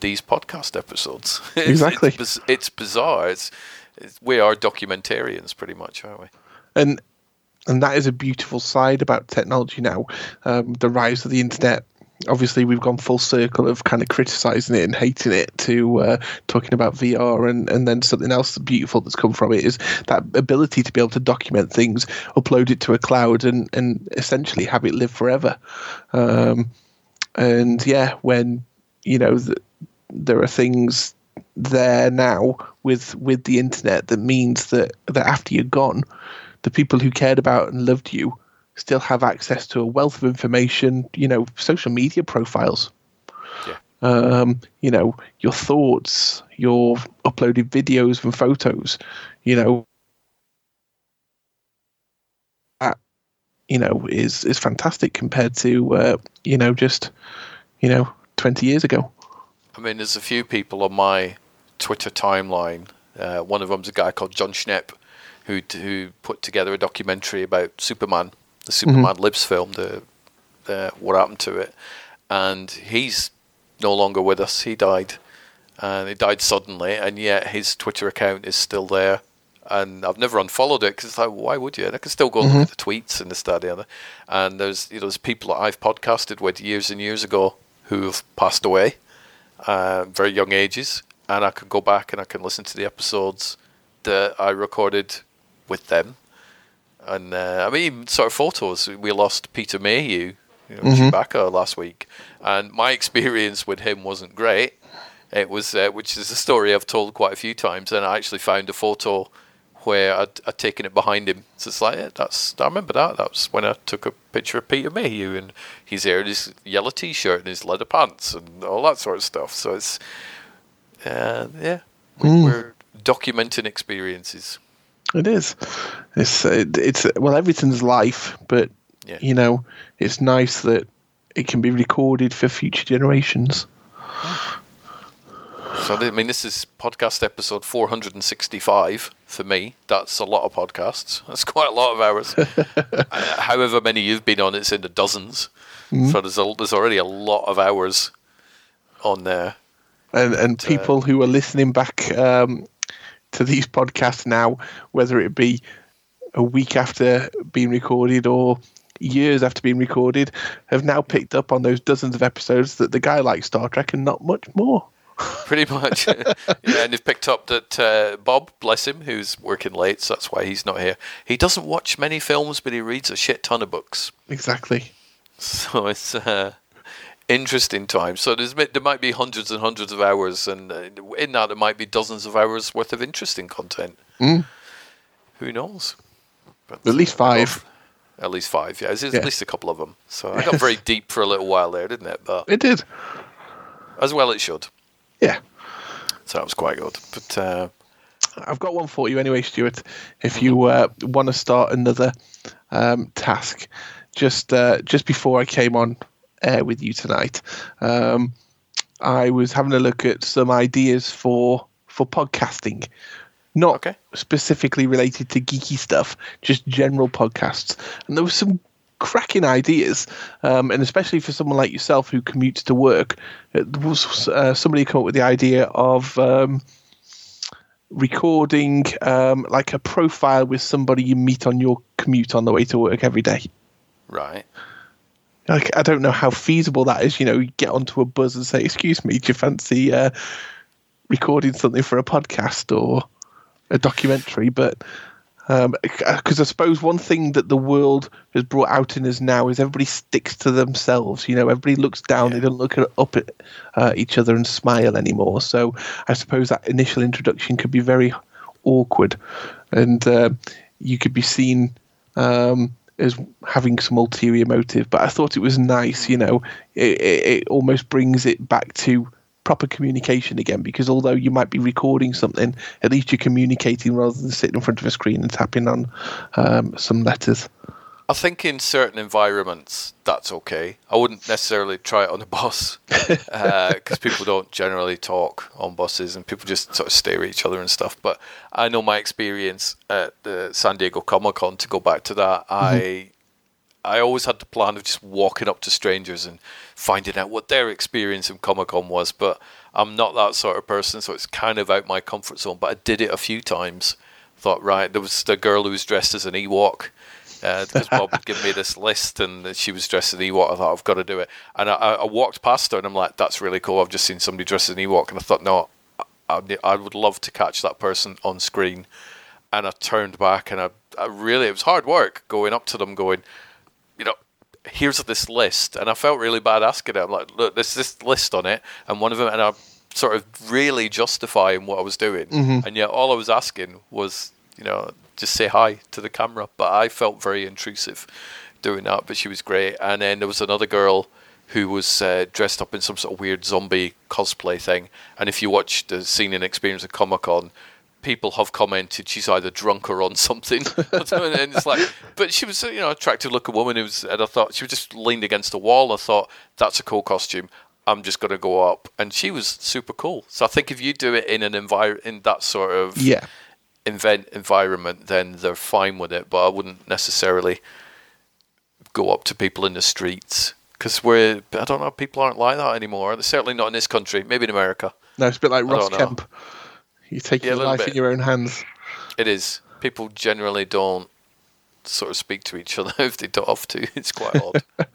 these podcast episodes. Exactly. it's, it's, it's bizarre. It's, it's, we are documentarians, pretty much, aren't we? And and that is a beautiful side about technology now. Um, the rise of the internet. Obviously, we've gone full circle of kind of criticizing it and hating it to uh, talking about VR, and, and then something else beautiful that's come from it is that ability to be able to document things, upload it to a cloud, and, and essentially have it live forever. Um, and yeah, when you know the, there are things there now with with the internet that means that that after you're gone, the people who cared about and loved you still have access to a wealth of information. You know, social media profiles. Yeah. Um, you know, your thoughts, your uploaded videos and photos. You know, that you know is is fantastic compared to uh, you know just you know twenty years ago. I mean, there's a few people on my Twitter timeline. Uh, one of them's a guy called Jon Schnepp, who who put together a documentary about Superman, the Superman mm-hmm. Lives film, the, the what happened to it, and he's no longer with us. He died, and he died suddenly, and yet his Twitter account is still there. And I've never unfollowed it because like, why would you? I can still go mm-hmm. look at the tweets and this, that, the other. And there's you know there's people that I've podcasted with years and years ago who have passed away uh, very young ages, and I can go back and I can listen to the episodes that I recorded with them. And uh, I mean, sort of photos. We lost Peter Mayhew, you know, mm-hmm. Chewbacca last week, and my experience with him wasn't great. It was, uh, which is a story I've told quite a few times, and I actually found a photo where I'd, I'd taken it behind him. So it's like, yeah, that's I remember that. That was when I took a picture of Peter Mayhew, and he's there in his yellow T-shirt and his leather pants and all that sort of stuff. So it's, uh, yeah, mm. we're documenting experiences. It is. It's it, it's well, everything's life, but yeah. you know, it's nice that it can be recorded for future generations. So I mean, this is podcast episode 465 for me. That's a lot of podcasts. That's quite a lot of hours. uh, however many you've been on, it's in the dozens. Mm-hmm. So there's a, there's already a lot of hours on there. And and but, people uh, who are listening back um, to these podcasts now, whether it be a week after being recorded or years after being recorded, have now picked up on those dozens of episodes that the guy likes Star Trek and not much more. Pretty much. yeah, and they've picked up that uh, Bob, bless him, who's working late, so that's why he's not here. He doesn't watch many films, but he reads a shit ton of books. Exactly. So it's uh, interesting time. So there's there might be hundreds and hundreds of hours, and uh, in that there might be dozens of hours worth of interesting content. Mm. Who knows? But at least five. At least five, yeah. There's yeah. at least a couple of them. So I got very deep for a little while there, didn't it? But it did. As well, it should. Yeah. So that was quite good. But uh, I've got one for you anyway, Stuart. If you uh, want to start another um, task, just uh, just before I came on air with you tonight, um, I was having a look at some ideas for for podcasting, not okay. specifically related to geeky stuff, just general podcasts. And there were some cracking ideas, um, and especially for someone like yourself who commutes to work, it was uh, somebody come up with the idea of um, recording um, like a profile with somebody you meet on your commute on the way to work every day. Right. Like I don't know how feasible that is. You know, you get onto a buzz and say, "Excuse me, do you fancy uh, recording something for a podcast or a documentary?" But because um, I suppose one thing that the world has brought out in us now is everybody sticks to themselves. You know, everybody looks down; yeah. they don't look up at uh, each other and smile anymore. So I suppose that initial introduction could be very awkward, and uh, you could be seen um, as having some ulterior motive. But I thought it was nice. You know, it, it, it almost brings it back to proper communication again because although you might be recording something, at least you're communicating rather than sitting in front of a screen and tapping on um, some letters. I think in certain environments that's okay. I wouldn't necessarily try it on a bus because uh, people don't generally talk on buses and people just sort of stare at each other and stuff. But I know my experience at the San Diego Comic Con. To go back to that, mm-hmm. I I always had the plan of just walking up to strangers and finding out what their experience in Comic Con was. But I'm not that sort of person, so it's kind of out my comfort zone. But I did it a few times. Thought, right, there was the girl who was dressed as an Ewok. Uh, because Bob had given me this list and she was dressed as an Ewok. I thought, I've got to do it. And I, I walked past her and I'm like, that's really cool. I've just seen somebody dressed as an Ewok. And I thought, no, I, I would love to catch that person on screen. And I turned back and I, I really, it was hard work going up to them going, you know, here's this list, and I felt really bad asking it. I'm like, look, there's this list on it, and one of them, and I'm sort of really justifying what I was doing, mm-hmm. and yet all I was asking was, you know, just say hi to the camera. But I felt very intrusive doing that. But she was great, and then there was another girl who was uh, dressed up in some sort of weird zombie cosplay thing. And if you watch the scene and experience at Comic Con, people have commented she's either drunk or on something. and it's like, but she was, you know, attractive looking woman who was, and I thought she was just leaned against a wall. I thought that's a cool costume. I'm just going to go up, and she was super cool. So I think if you do it in an envir- in that sort of yeah event environment, then they're fine with it. But I wouldn't necessarily go up to people in the streets because we're I don't know people aren't like that anymore. They're certainly not in this country. Maybe in America. No, it's a bit like Ross Kemp. Know. You take yeah, your life bit. in your own hands. It is. People generally don't sort of speak to each other if they don't have to. It's quite odd.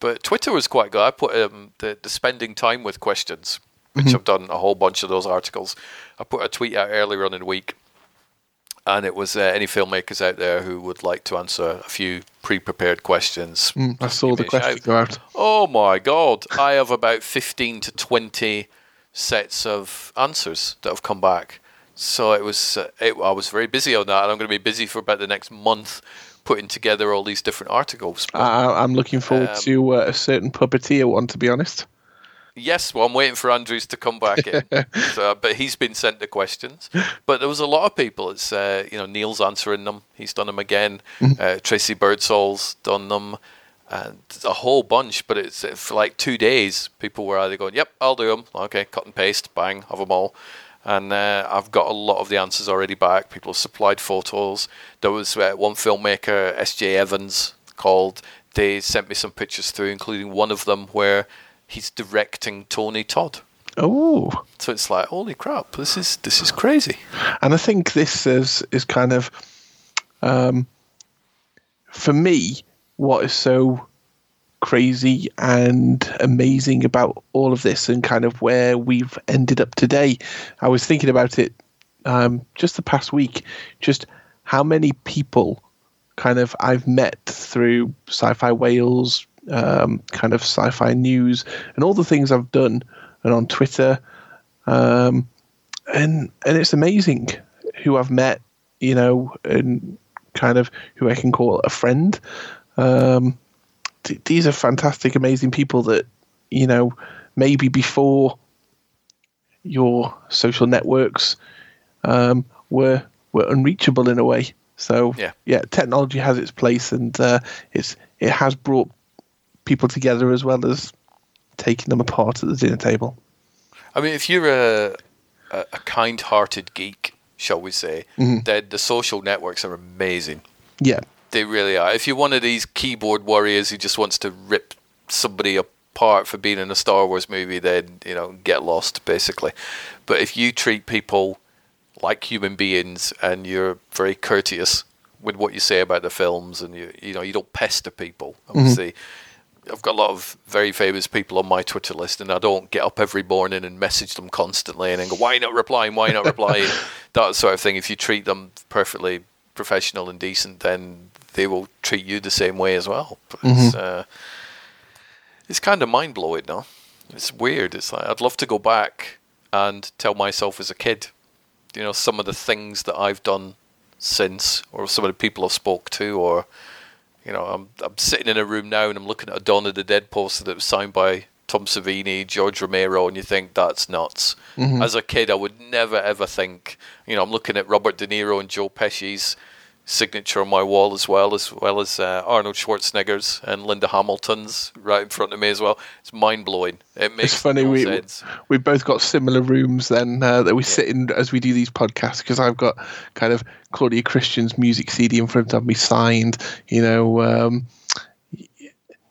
but Twitter was quite good. I put um, the the spending time with questions, which mm-hmm. I've done a whole bunch of those articles. I put a tweet out earlier on in the week, and it was uh, any filmmakers out there who would like to answer a few pre-prepared questions. Mm, I saw the question go out. Oh my god! I have about fifteen to twenty sets of answers that have come back. So it was, uh, it, I was very busy on that, and I'm going to be busy for about the next month putting together all these different articles. But, I'm looking forward um, to uh, a certain puppeteer one, to be honest. Yes, well, I'm waiting for Andrews to come back in, so, but he's been sent the questions. But there was a lot of people. It's uh, you know Neil's answering them. He's done them again. Mm-hmm. Uh, Tracey Birdsall's done them and a whole bunch. But it's for like two days, people were either going, "Yep, I'll do them." Okay, cut and paste, bang, have them all. And uh, I've got a lot of the answers already back. People have supplied photos. There was uh, one filmmaker, S.J. Evans, called. They sent me some pictures through, including one of them where he's directing Tony Todd. Oh, so it's like holy crap! This is this is crazy. And I think this is is kind of, um, for me, what is so crazy and amazing about all of this and kind of where we've ended up today. I was thinking about it um, just the past week, just how many people kind of I've met through Sci Fi Wales, um, kind of sci-fi news and all the things I've done, and on Twitter, um, and and it's amazing who I've met, you know, and kind of who I can call a friend. Um, th- these are fantastic, amazing people that you know maybe before your social networks um, were were unreachable in a way. So yeah, yeah technology has its place, and uh, it's it has brought people together as well as taking them apart at the dinner table. I mean, if you're a a, a kind-hearted geek, shall we say, mm-hmm. then the social networks are amazing. Yeah, they really are. If you're one of these keyboard warriors who just wants to rip somebody apart for being in a Star Wars movie, then you know get lost basically. But if you treat people like human beings and you're very courteous with what you say about the films and you you know you don't pester people obviously mm-hmm. I've got a lot of very famous people on my Twitter list and I don't get up every morning and message them constantly and then go why not replying why not replying that sort of thing. If you treat them perfectly professional and decent then they will treat you the same way as well. Mm-hmm. it's, uh, it's kind of mind-blowing no it's weird. It's like I'd love to go back and tell myself as a kid you know some of the things that I've done since, or some of the people I've spoke to, or you know, I'm I'm sitting in a room now and I'm looking at a Dawn of the Dead poster that was signed by Tom Savini, George Romero, and you think that's nuts. Mm-hmm. As a kid, I would never ever think. You know, I'm looking at Robert De Niro and Joe Pesci's signature on my wall as well, as well as uh, Arnold Schwarzenegger's and Linda Hamilton's right in front of me as well. It's mind blowing. It makes it's funny we sense. we both got similar rooms then uh, that we yeah. sit in as we do these podcasts because I've got kind of Claudia Christian's music CD in front of me signed, you know. Um,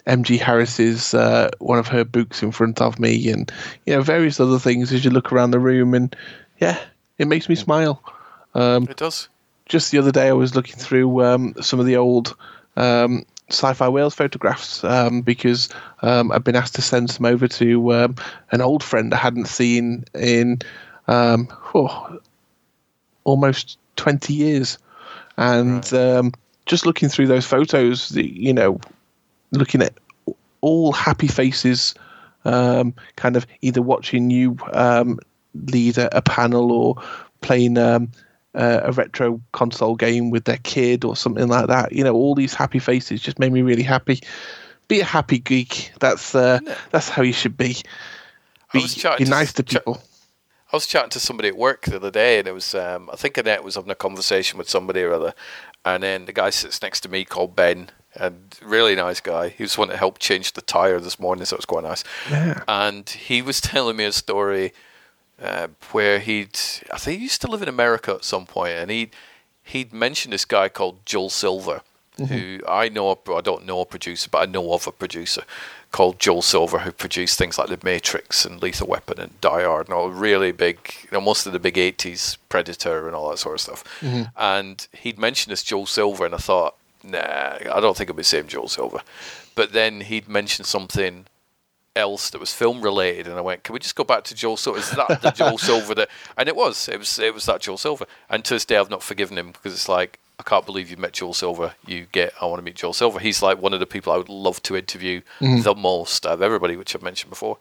MG Harris's uh, one of her books in front of me, and you know various other things as you look around the room, and yeah, it makes me smile. Um, it does just the other day, I was looking through um, some of the old um, sci-fi Wales photographs um, because um, I've been asked to send some over to um, an old friend I hadn't seen in um, oh, almost twenty years, and right. just looking through those photos, you know, looking at all happy faces, kind of either watching you lead a, a panel or playing uh, a retro console game with their kid or something like that. You know, all these happy faces just made me really happy. Be a happy geek. That's uh, that's how you should be. Be, be nice to, to people. Ch- I was chatting to somebody at work the other day, and it was um, I think Annette was having a conversation with somebody or other, and then the guy sits next to me called Ben, and really nice guy. He was one that helped change the tire this morning, so it was quite nice. Yeah. And he was telling me a story uh, where he'd I think he used to live in America at some point, and he he'd mentioned this guy called Joel Silver, mm-hmm. who I know I don't know a producer, but I know of a producer called Joel Silver who produced things like The Matrix and Lethal Weapon and Die Hard and all really big, you know, most of the big '80s Predator and all that sort of stuff. Mm-hmm. And he'd mentioned this Joel Silver, and I thought, nah, I don't think it'll be the same Joel Silver. But then he'd mentioned something else that was film related, and I went, "Can we just go back to Joel Silver? Is that the Joel Silver that?" And it was, it was, it was that Joel Silver. And to this day, I've not forgiven him because it's like I can't believe you met Joel Silver. You get, I want to meet Joel Silver. He's like one of the people I would love to interview mm-hmm. the most of everybody, which I've mentioned before.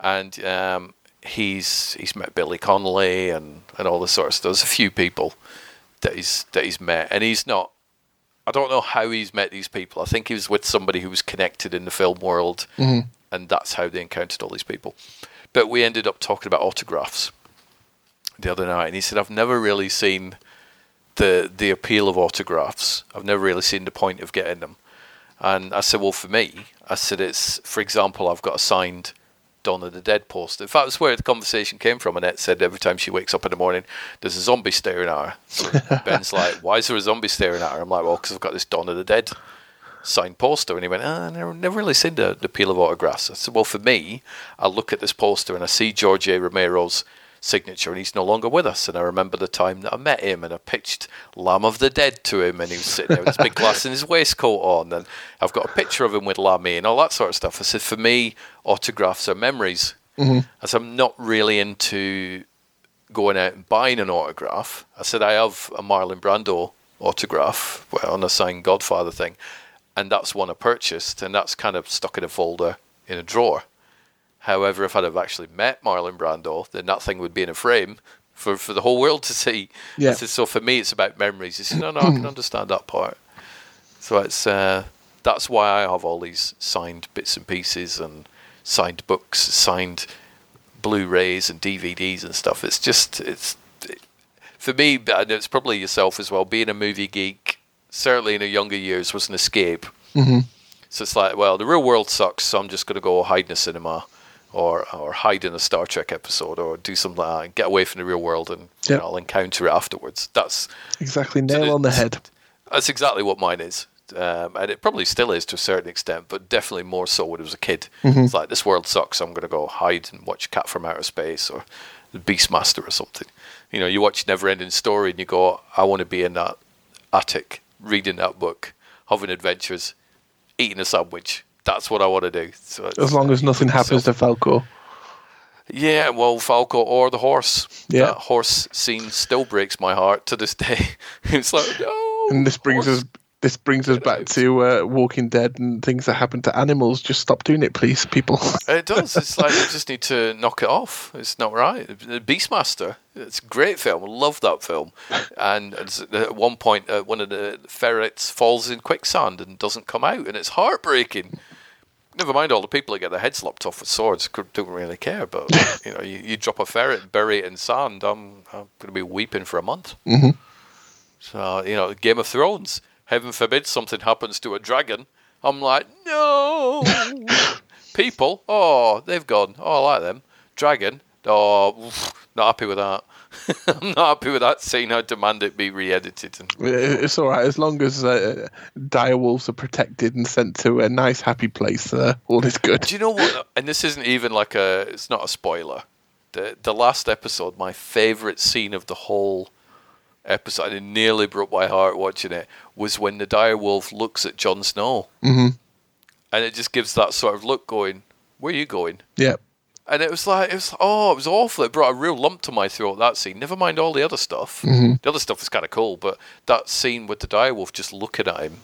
And um, he's he's met Billy Connolly and and all this sort of stuff. There's a few people that he's that he's met, and he's not. I don't know how he's met these people. I think he was with somebody who was connected in the film world, mm-hmm and that's how they encountered all these people. But we ended up talking about autographs the other night, and he said, "I've never really seen the the appeal of autographs. I've never really seen the point of getting them." And I said, "Well, for me, I said it's for example, I've got a signed." Dawn of the Dead poster. In fact, that's where the conversation came from. Annette said every time she wakes up in the morning, there's a zombie staring at her. So Ben's like, why is there a zombie staring at her? I'm like, well, because I've got this Dawn of the Dead signed poster. And he went, ah, I never, never really seen the, the appeal of autographs. I said, well, for me, I look at this poster and I see George A. Romero's signature and he's no longer with us. And I remember the time that I met him and I pitched Lamb of the Dead to him and he was sitting there with his big glass and his waistcoat on. And I've got a picture of him with Lammy and all that sort of stuff. I said, for me, autographs are memories. Mm-hmm. As I'm not really into going out and buying an autograph. I said, I have a Marlon Brando autograph well, on a signed Godfather thing and that's one I purchased, and that's kind of stuck in a folder in a drawer. However, if I'd have actually met Marlon Brando, then that thing would be in a frame for, for the whole world to see. Yeah. So, so for me, it's about memories. It's, no, no, I can understand that part. So it's uh, that's why I have all these signed bits and pieces and signed books, signed Blu-rays and DVDs and stuff. It's just it's for me, and it's probably yourself as well. Being a movie geek, certainly in the younger years, was an escape. Mm-hmm. So it's like, well, the real world sucks, so I'm just going to go hide in a cinema, or or hide in a Star Trek episode, or do something like that, and get away from the real world, and you Yep. know, I'll encounter it afterwards. That's Exactly, nail on the head. that's exactly what mine is. Um, and it probably still is to a certain extent, but definitely more so when I was a kid. Mhm. It's like this world sucks. so I'm going to go hide and watch Cat from Outer Space or the Beastmaster or something. You know, you watch Never Ending Story and you go, I want to be in that attic, reading that book, having adventures, eating a sandwich. That's what I want to do. So As long as nothing happens to Falkor. yeah, well, Falkor or the horse. Yeah. That horse scene still breaks my heart to this day. it's like, no. And this brings us this brings us back to uh, Walking Dead and things that happen to animals. Just stop doing it, please, people. It does. It's like you just need to knock it off. It's not right. Beastmaster. It's a great film. I love that film. And at one point, uh, one of the ferrets falls in quicksand and doesn't come out, and it's heartbreaking. Never mind all the people that get their heads lopped off with swords. could- Don't really care. But you know, you, you drop a ferret and bury it in sand. I'm I'm going to be weeping for a month. hmm So you know, Game of Thrones. Heaven forbid something happens to a dragon. I'm like, no. People, oh, they've gone. Oh, I like them. Dragon, oh, not happy with that. I'm not happy with that scene. I demand it be re-edited. And It's all right as long as uh, dire wolves are protected and sent to a nice, happy place. Uh, all is good. Do you know what? And this isn't even like a. It's not a spoiler. The the last episode, my favorite scene of the whole episode, and it nearly broke my heart watching it, was when the dire wolf looks at Jon Snow, hmm and it just gives that sort of look, going, "Where are you going?" Yeah. And it was like it was oh, it was awful. It brought a real lump to my throat. That scene. Never mind all the other stuff. Mhm. The other stuff was kind of cool, but that scene with the direwolf just looking at him,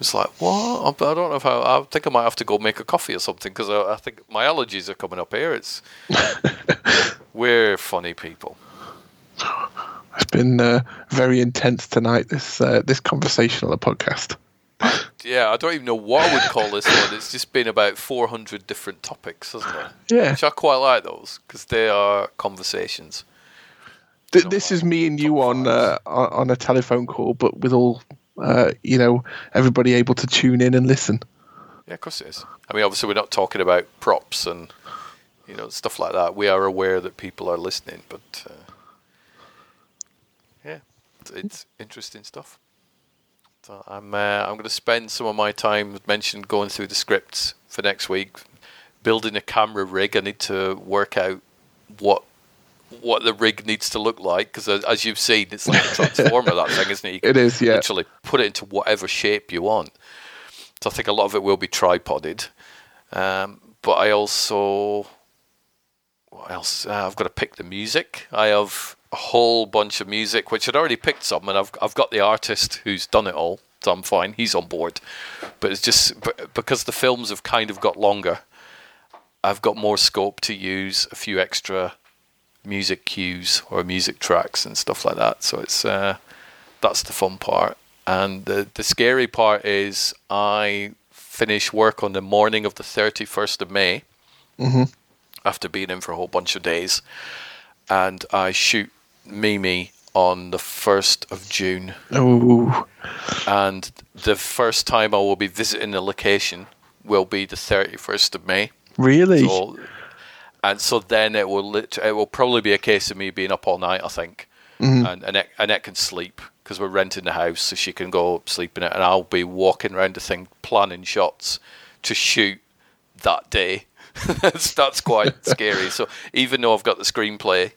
it's like what? I I don't know if I. I think I might have to go make a coffee or something because I, I think my allergies are coming up here. It's we're funny people. It's been uh, very intense tonight. This uh, this conversational podcast. Yeah, I don't even know what I would call this one. It's just been about 400 different topics, hasn't it? Yeah. Which I quite like those because they are conversations. Th- this is me and you on uh, on a telephone call, but with all uh, you know, everybody able to tune in and listen. Yeah, of course it is. I mean, obviously, we're not talking about props and you know stuff like that. We are aware that people are listening, but uh, it's, interesting stuff. So I'm uh, I'm going to spend some of my time, mentioned, going through the scripts for next week, building a camera rig. I need to work out what what the rig needs to look like because as you've seen, it's like a transformer. that thing, isn't it? You It is, yeah. Literally put it into whatever shape you want. So I think a lot of it will be tripoded. Um, but I also, what else? Uh, I've got to pick the music. I have a whole bunch of music, which I'd already picked some, and I've I've got the artist who's done it all, so I'm fine. He's on board. But it's just because the films have kind of got longer. I've got more scope to use a few extra music cues or music tracks and stuff like that. So it's uh, that's the fun part. And the the scary part is I finish work on the morning of the 31st of May hmm after being in for a whole bunch of days, and I shoot Mimi on the 1st of June. Oh, And the first time I will be visiting the location will be the 31st of May. really? So, and so then it will lit- it will probably be a case of me being up all night, I think, Mhm. and Annette, Annette can sleep because we're renting the house, so she can go sleep in it, and I'll be walking around the thing planning shots to shoot that day. that's that's quite scary. So even though I've got the screenplay,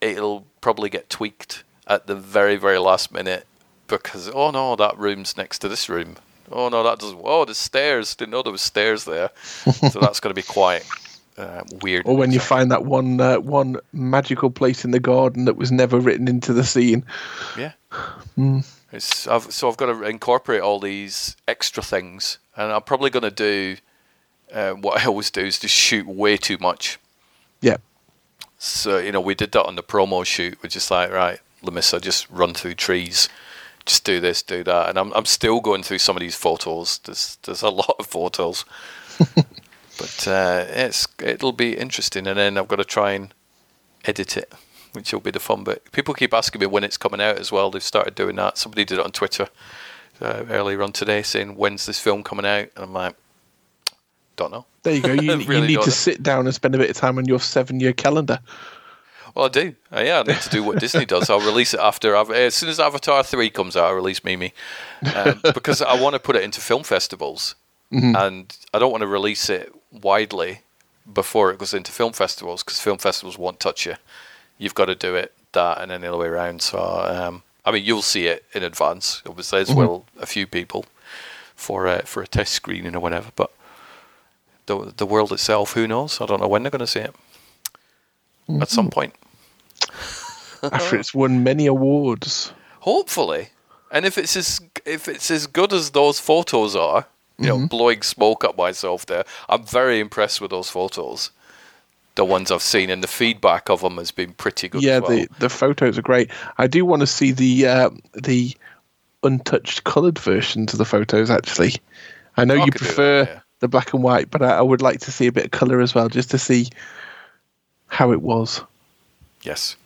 it'll probably get tweaked at the very very last minute because oh no, that room's next to this room. Oh no, that doesn't. Oh, there's stairs. Didn't know there was stairs there. so that's going to be quite uh, weird. Or when you find that one uh, one magical place in the garden that was never written into the scene. Yeah. Mm. It's, I've, so I've got to incorporate all these extra things, and I'm probably going to do uh, what I always do is just shoot way too much. Yeah. So you know, we did that on the promo shoot. We're just like, right, Lamissa, just run through trees, just do this, do that, and I'm I'm still going through some of these photos. There's there's a lot of photos, but uh, it's it'll be interesting, and then I've got to try and edit it, which will be the fun bit. People keep asking me when it's coming out as well. They've started doing that. Somebody did it on Twitter uh, earlier on today, saying when's this film coming out, and I'm like, don't know. There you go. You, Really you need to sit down and spend a bit of time on your seven-year calendar. Well, I do. Uh, yeah, I need to do what Disney does. I'll release it after. As soon as Avatar three comes out, I'll release Mimi um, because I want to put it into film festivals, Mhm. and I don't want to release it widely before it goes into film festivals because film festivals won't touch you. You've got to do it that and then the other way around. So, um, I mean, you'll see it in advance, obviously, as Mhm. well. A few people for uh, for a test screening or whatever, but the the world itself, who knows? I don't know when they're going to see it. At some point. After it's won many awards. Hopefully, and if it's as if it's as good as those photos are, you know, blowing smoke up myself there. I'm very impressed with those photos. The ones I've seen and the feedback of them has been pretty good. yeah, well. the the photos are great. I do want to see the uh, the untouched coloured versions of the photos. Actually, I know I you prefer the black and white, but I, I would like to see a bit of colour as well, just to see how it was. Yes.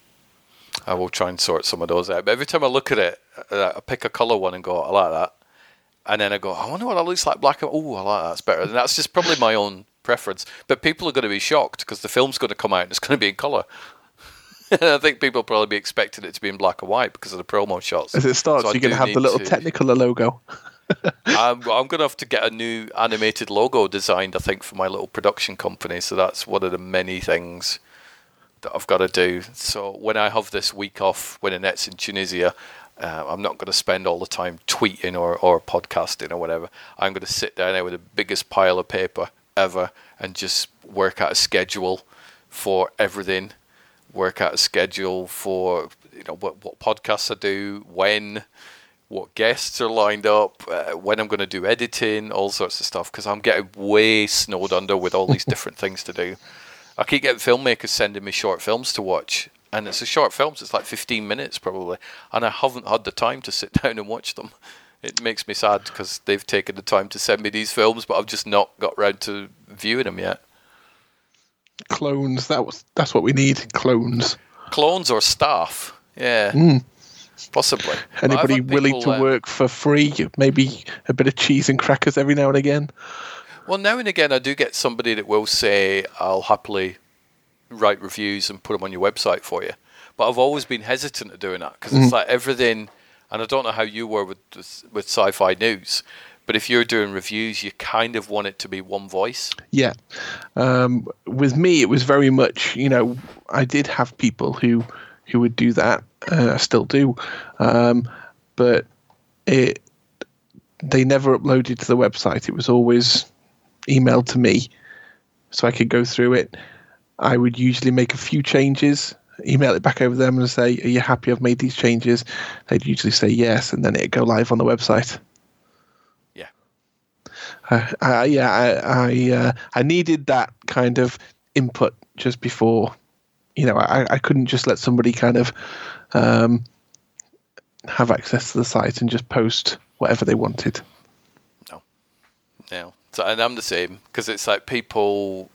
I will try and sort some of those out. But every time I look at it, uh, I pick a colour one and go, I like that. And then I go, I wonder what that looks like black and oh, I like that. That's better. And that's just probably my own preference. But people are going to be shocked because the film's going to come out and it's going to be in colour. I think people will probably be expecting it to be in black and white because of the promo shots. As it starts, So you're going to have the little to- Technicolor logo. I'm, I'm going to have to get a new animated logo designed, I think, for my little production company. So that's one of the many things that I've got to do. So when I have this week off when Annette's in Tunisia, uh, I'm not going to spend all the time tweeting or, or podcasting or whatever. I'm going to sit down there with the biggest pile of paper ever and just work out a schedule for everything. Work out a schedule for you know what what podcasts I do, when, what guests are lined up, uh, when I'm going to do editing, all sorts of stuff. Because I'm getting way snowed under with all these different things to do. I keep getting filmmakers sending me short films to watch, and it's a short films. It's like 15 minutes probably, and I haven't had the time to sit down and watch them. It makes me sad because they've taken the time to send me these films, but I've just not got round to viewing them yet. Clones. That was that's what we need. Clones. Clones or staff, yeah, Mm. Possibly. Anybody willing people, to uh, work for free? Maybe a bit of cheese and crackers every now and again. Well, now and again, I do get somebody that will say, "I'll happily write reviews and put them on your website for you." But I've always been hesitant at doing that because Mhm. it's like everything, and I don't know how you were with with with sci-fi news, but if you're doing reviews, you kind of want it to be one voice. Yeah. Um, with me, it was very much, you know, I did have people who who would do that. Uh, I still do, um, but it they never uploaded to the website. It was always emailed to me, so I could go through it. I would usually make a few changes, email it back over to them, and say, "Are you happy? I've made these changes." They'd usually say yes, and then it'd go live on the website. Yeah. Uh, I, yeah, I I, uh, I needed that kind of input just before, you know, I, I couldn't just let somebody kind of um, have access to the site and just post whatever they wanted. No, no. so, and I'm the same because it's like people,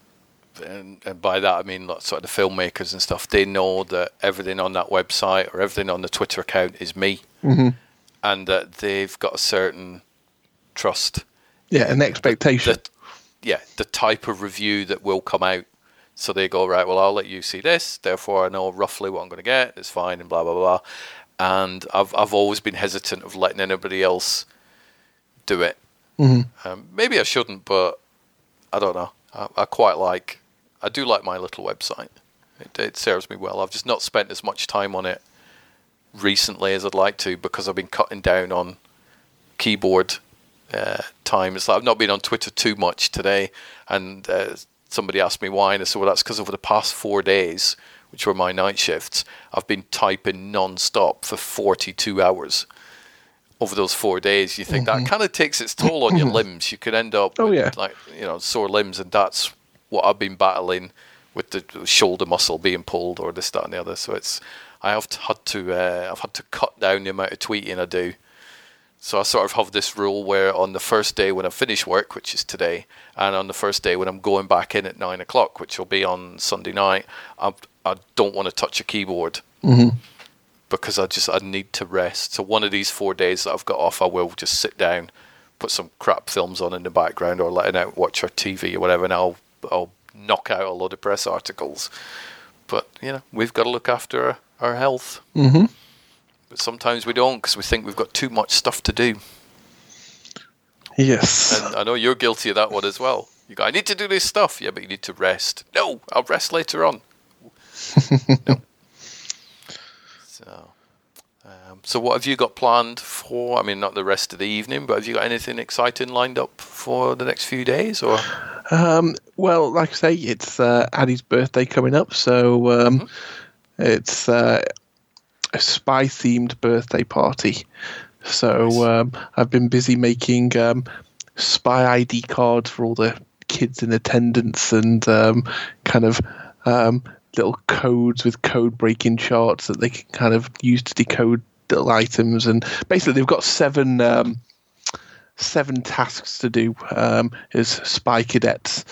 and, and by that I mean like sort of the filmmakers and stuff. They know that everything on that website or everything on the Twitter account is me, Mhm. and that they've got a certain trust. Yeah, an expectation. That, yeah, the type of review that will come out. So they go right. Well, I'll let you see this. Therefore, I know roughly what I'm going to get. It's fine, and blah blah blah. And I've I've always been hesitant of letting anybody else do it. Mhm. Um, maybe I shouldn't, but I don't know. I, I quite like. I do like my little website. It, it serves me well. I've just not spent as much time on it recently as I'd like to because I've been cutting down on keyboard uh, time. It's like I've not been on Twitter too much today, and uh, somebody asked me why, and I said, well, that's because over the past four days, which were my night shifts, I've been typing non-stop for 42 hours. Over those four days, you think Mhm. that kind of takes its toll on your limbs. You could end up, Oh, with, yeah. like you know, sore limbs, and that's what I've been battling with the shoulder muscle being pulled or this, that, and the other. So it's I have had to uh, I've had to cut down the amount of tweeting I do. So I sort of have this rule where on the first day when I finish work, which is today, and on the first day when I'm going back in at nine o'clock, which will be on Sunday night, I, I don't want to touch a keyboard Mhm. because I just I need to rest. So one of these four days that I've got off, I will just sit down, put some crap films on in the background, or letting out watch our TV or whatever, and I'll I'll knock out a lot of press articles. But you know we've got to look after our, our health. Mm-hmm. But sometimes we don't because we think we've got too much stuff to do. Yes. And I know you're guilty of that one as well. You go, I need to do this stuff. Yeah, but you need to rest. No, I'll rest later on. no. So, um, so what have you got planned for? I mean, not the rest of the evening, but have you got anything exciting lined up for the next few days? Or Um, well, like I say, it's uh, Addie's birthday coming up, so um, it's uh, a spy themed birthday party. So um, I've been busy making um, spy ID cards for all the kids in attendance and um, kind of um, little codes with code breaking charts that they can kind of use to decode little items. And basically, they've got seven. Um, seven tasks to do um, as spy cadets.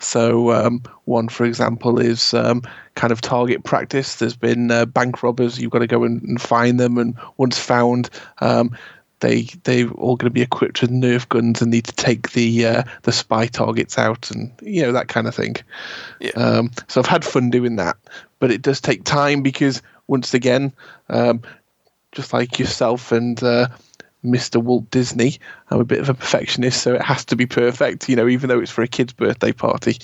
So um, one, for example, is um, kind of target practice. There's been uh, bank robbers. You've got to go and, and find them, and once found, um, they they all going to be equipped with Nerf guns and need to take the uh, the spy targets out, and you know that kind of thing. Yeah. Um, so I've had fun doing that, but it does take time because once again, um, just like yourself and uh, Mr. Walt Disney, I'm a bit of a perfectionist, so it has to be perfect, you know, even though it's for a kid's birthday party.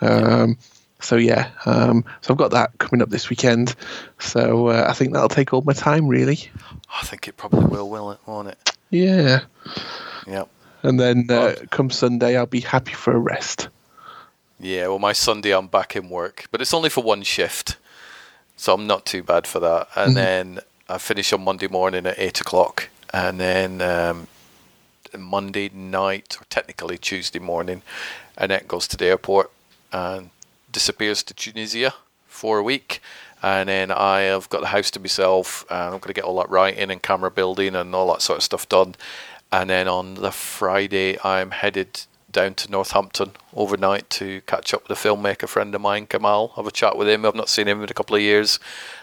Um, so yeah, um, so I've got that coming up this weekend. So uh, I think that'll take all my time, really. I think it probably will, will it? Won't it? Yeah. Yep. And then uh, come Sunday, I'll be happy for a rest. Yeah, well, my Sunday I'm back in work, but it's only for one shift, so I'm not too bad for that. And Mhm. then I finish on Monday morning at eight o'clock, and then um, Monday night, or technically Tuesday morning, Annette goes to the airport and disappears to Tunisia for a week. And then I have got the house to myself, and I'm going to get all that writing and camera building and all that sort of stuff done. And then on the Friday, I'm headed down to Northampton overnight to catch up with a filmmaker friend of mine, Kamal. Have a chat with him. I've not seen him in a couple of years,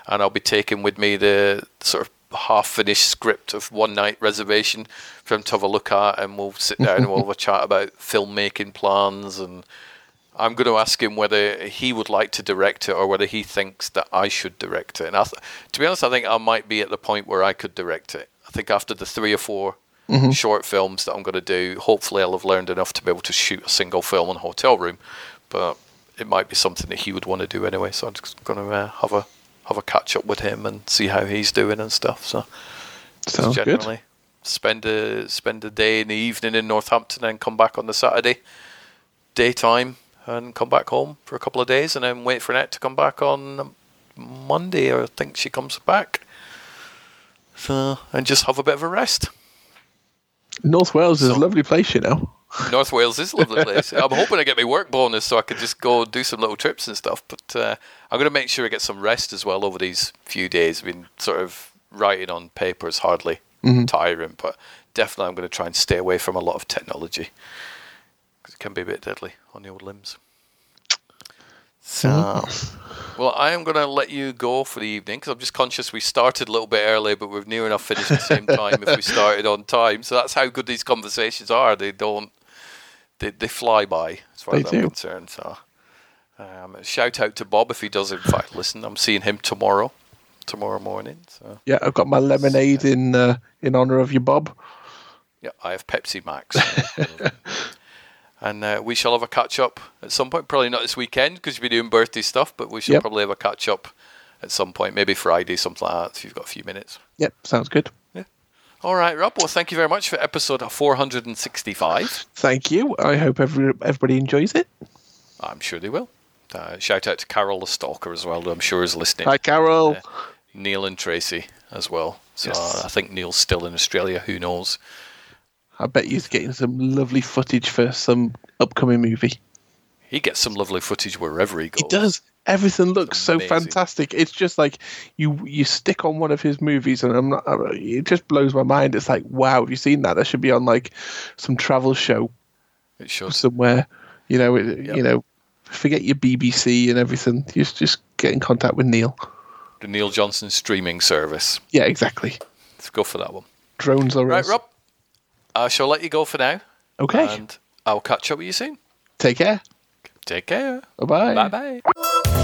and I'll be taking with me the sort of half-finished script of One Night Reservation for him to have a look at, and we'll sit down and we'll have a chat about filmmaking plans. And I'm going to ask him whether he would like to direct it or whether he thinks that I should direct it. And I th- to be honest, I think I might be at the point where I could direct it. I think after the three or 4 Mhm. short films that I'm going to do, hopefully I'll have learned enough to be able to shoot a single film in a hotel room. But it might be something that he would want to do anyway. So I'm just going to uh, have a have a catch up with him and see how he's doing and stuff. So just Sounds good. generally spend a spend a day in the evening in Northampton and come back on the Saturday daytime and come back home for a couple of days and then wait for Annette to come back on Monday. Or I think she comes back. So and just have a bit of a rest. North Wales is a lovely place, you know. North Wales is a lovely place. I'm hoping I get my work bonus so I can just go do some little trips and stuff. But uh, I'm going to make sure I get some rest as well over these few days. I've been sort of writing on paper is hardly Mhm. tiring, but definitely I'm going to try and stay away from a lot of technology because it can be a bit deadly on the old limbs. So, well, I am going to let you go for the evening because I'm just conscious we started a little bit early, but we've near enough finished at the same time if we started on time. So that's how good these conversations are. They don't, they, they fly by as far They as I'm do. concerned. So, um, shout out to Bob if he does in fact listen. I'm seeing him tomorrow, tomorrow morning. So Yeah, I've got my lemonade in uh, in honor of you, Bob. yeah, I have Pepsi Max. And uh, we shall have a catch up at some point. Probably not this weekend because you'll be doing birthday stuff, but we shall Yep. probably have a catch up at some point, maybe Friday, something like that, if you've got a few minutes. Yep, sounds good. All right, Rob. Well, thank you very much for episode 465. Thank you. I hope every, everybody enjoys it. I'm sure they will. Uh, shout out to Carol the Stalker as well, who I'm sure is listening. Hi, Carol. Uh, Neil and Tracey as well. So Yes. I think Neil's still in Australia. Who knows? I bet he's getting some lovely footage for some upcoming movie. He gets some lovely footage wherever he goes. He does. Everything looks so fantastic. It's just like you you stick on one of his movies, and I'm not. It just blows my mind. It's like, wow, have you seen that? That should be on like some travel show It shows. somewhere. You know, it, you know, forget your BBC and everything. Just just get in contact with Neil. The Neil Johnson streaming service. Yeah, exactly. Let's go for that one. Drones are Right, us. Rob. Uh, I shall let you go for now. Okay. And I'll catch up with you soon. Take care. Take care. Bye Bye bye.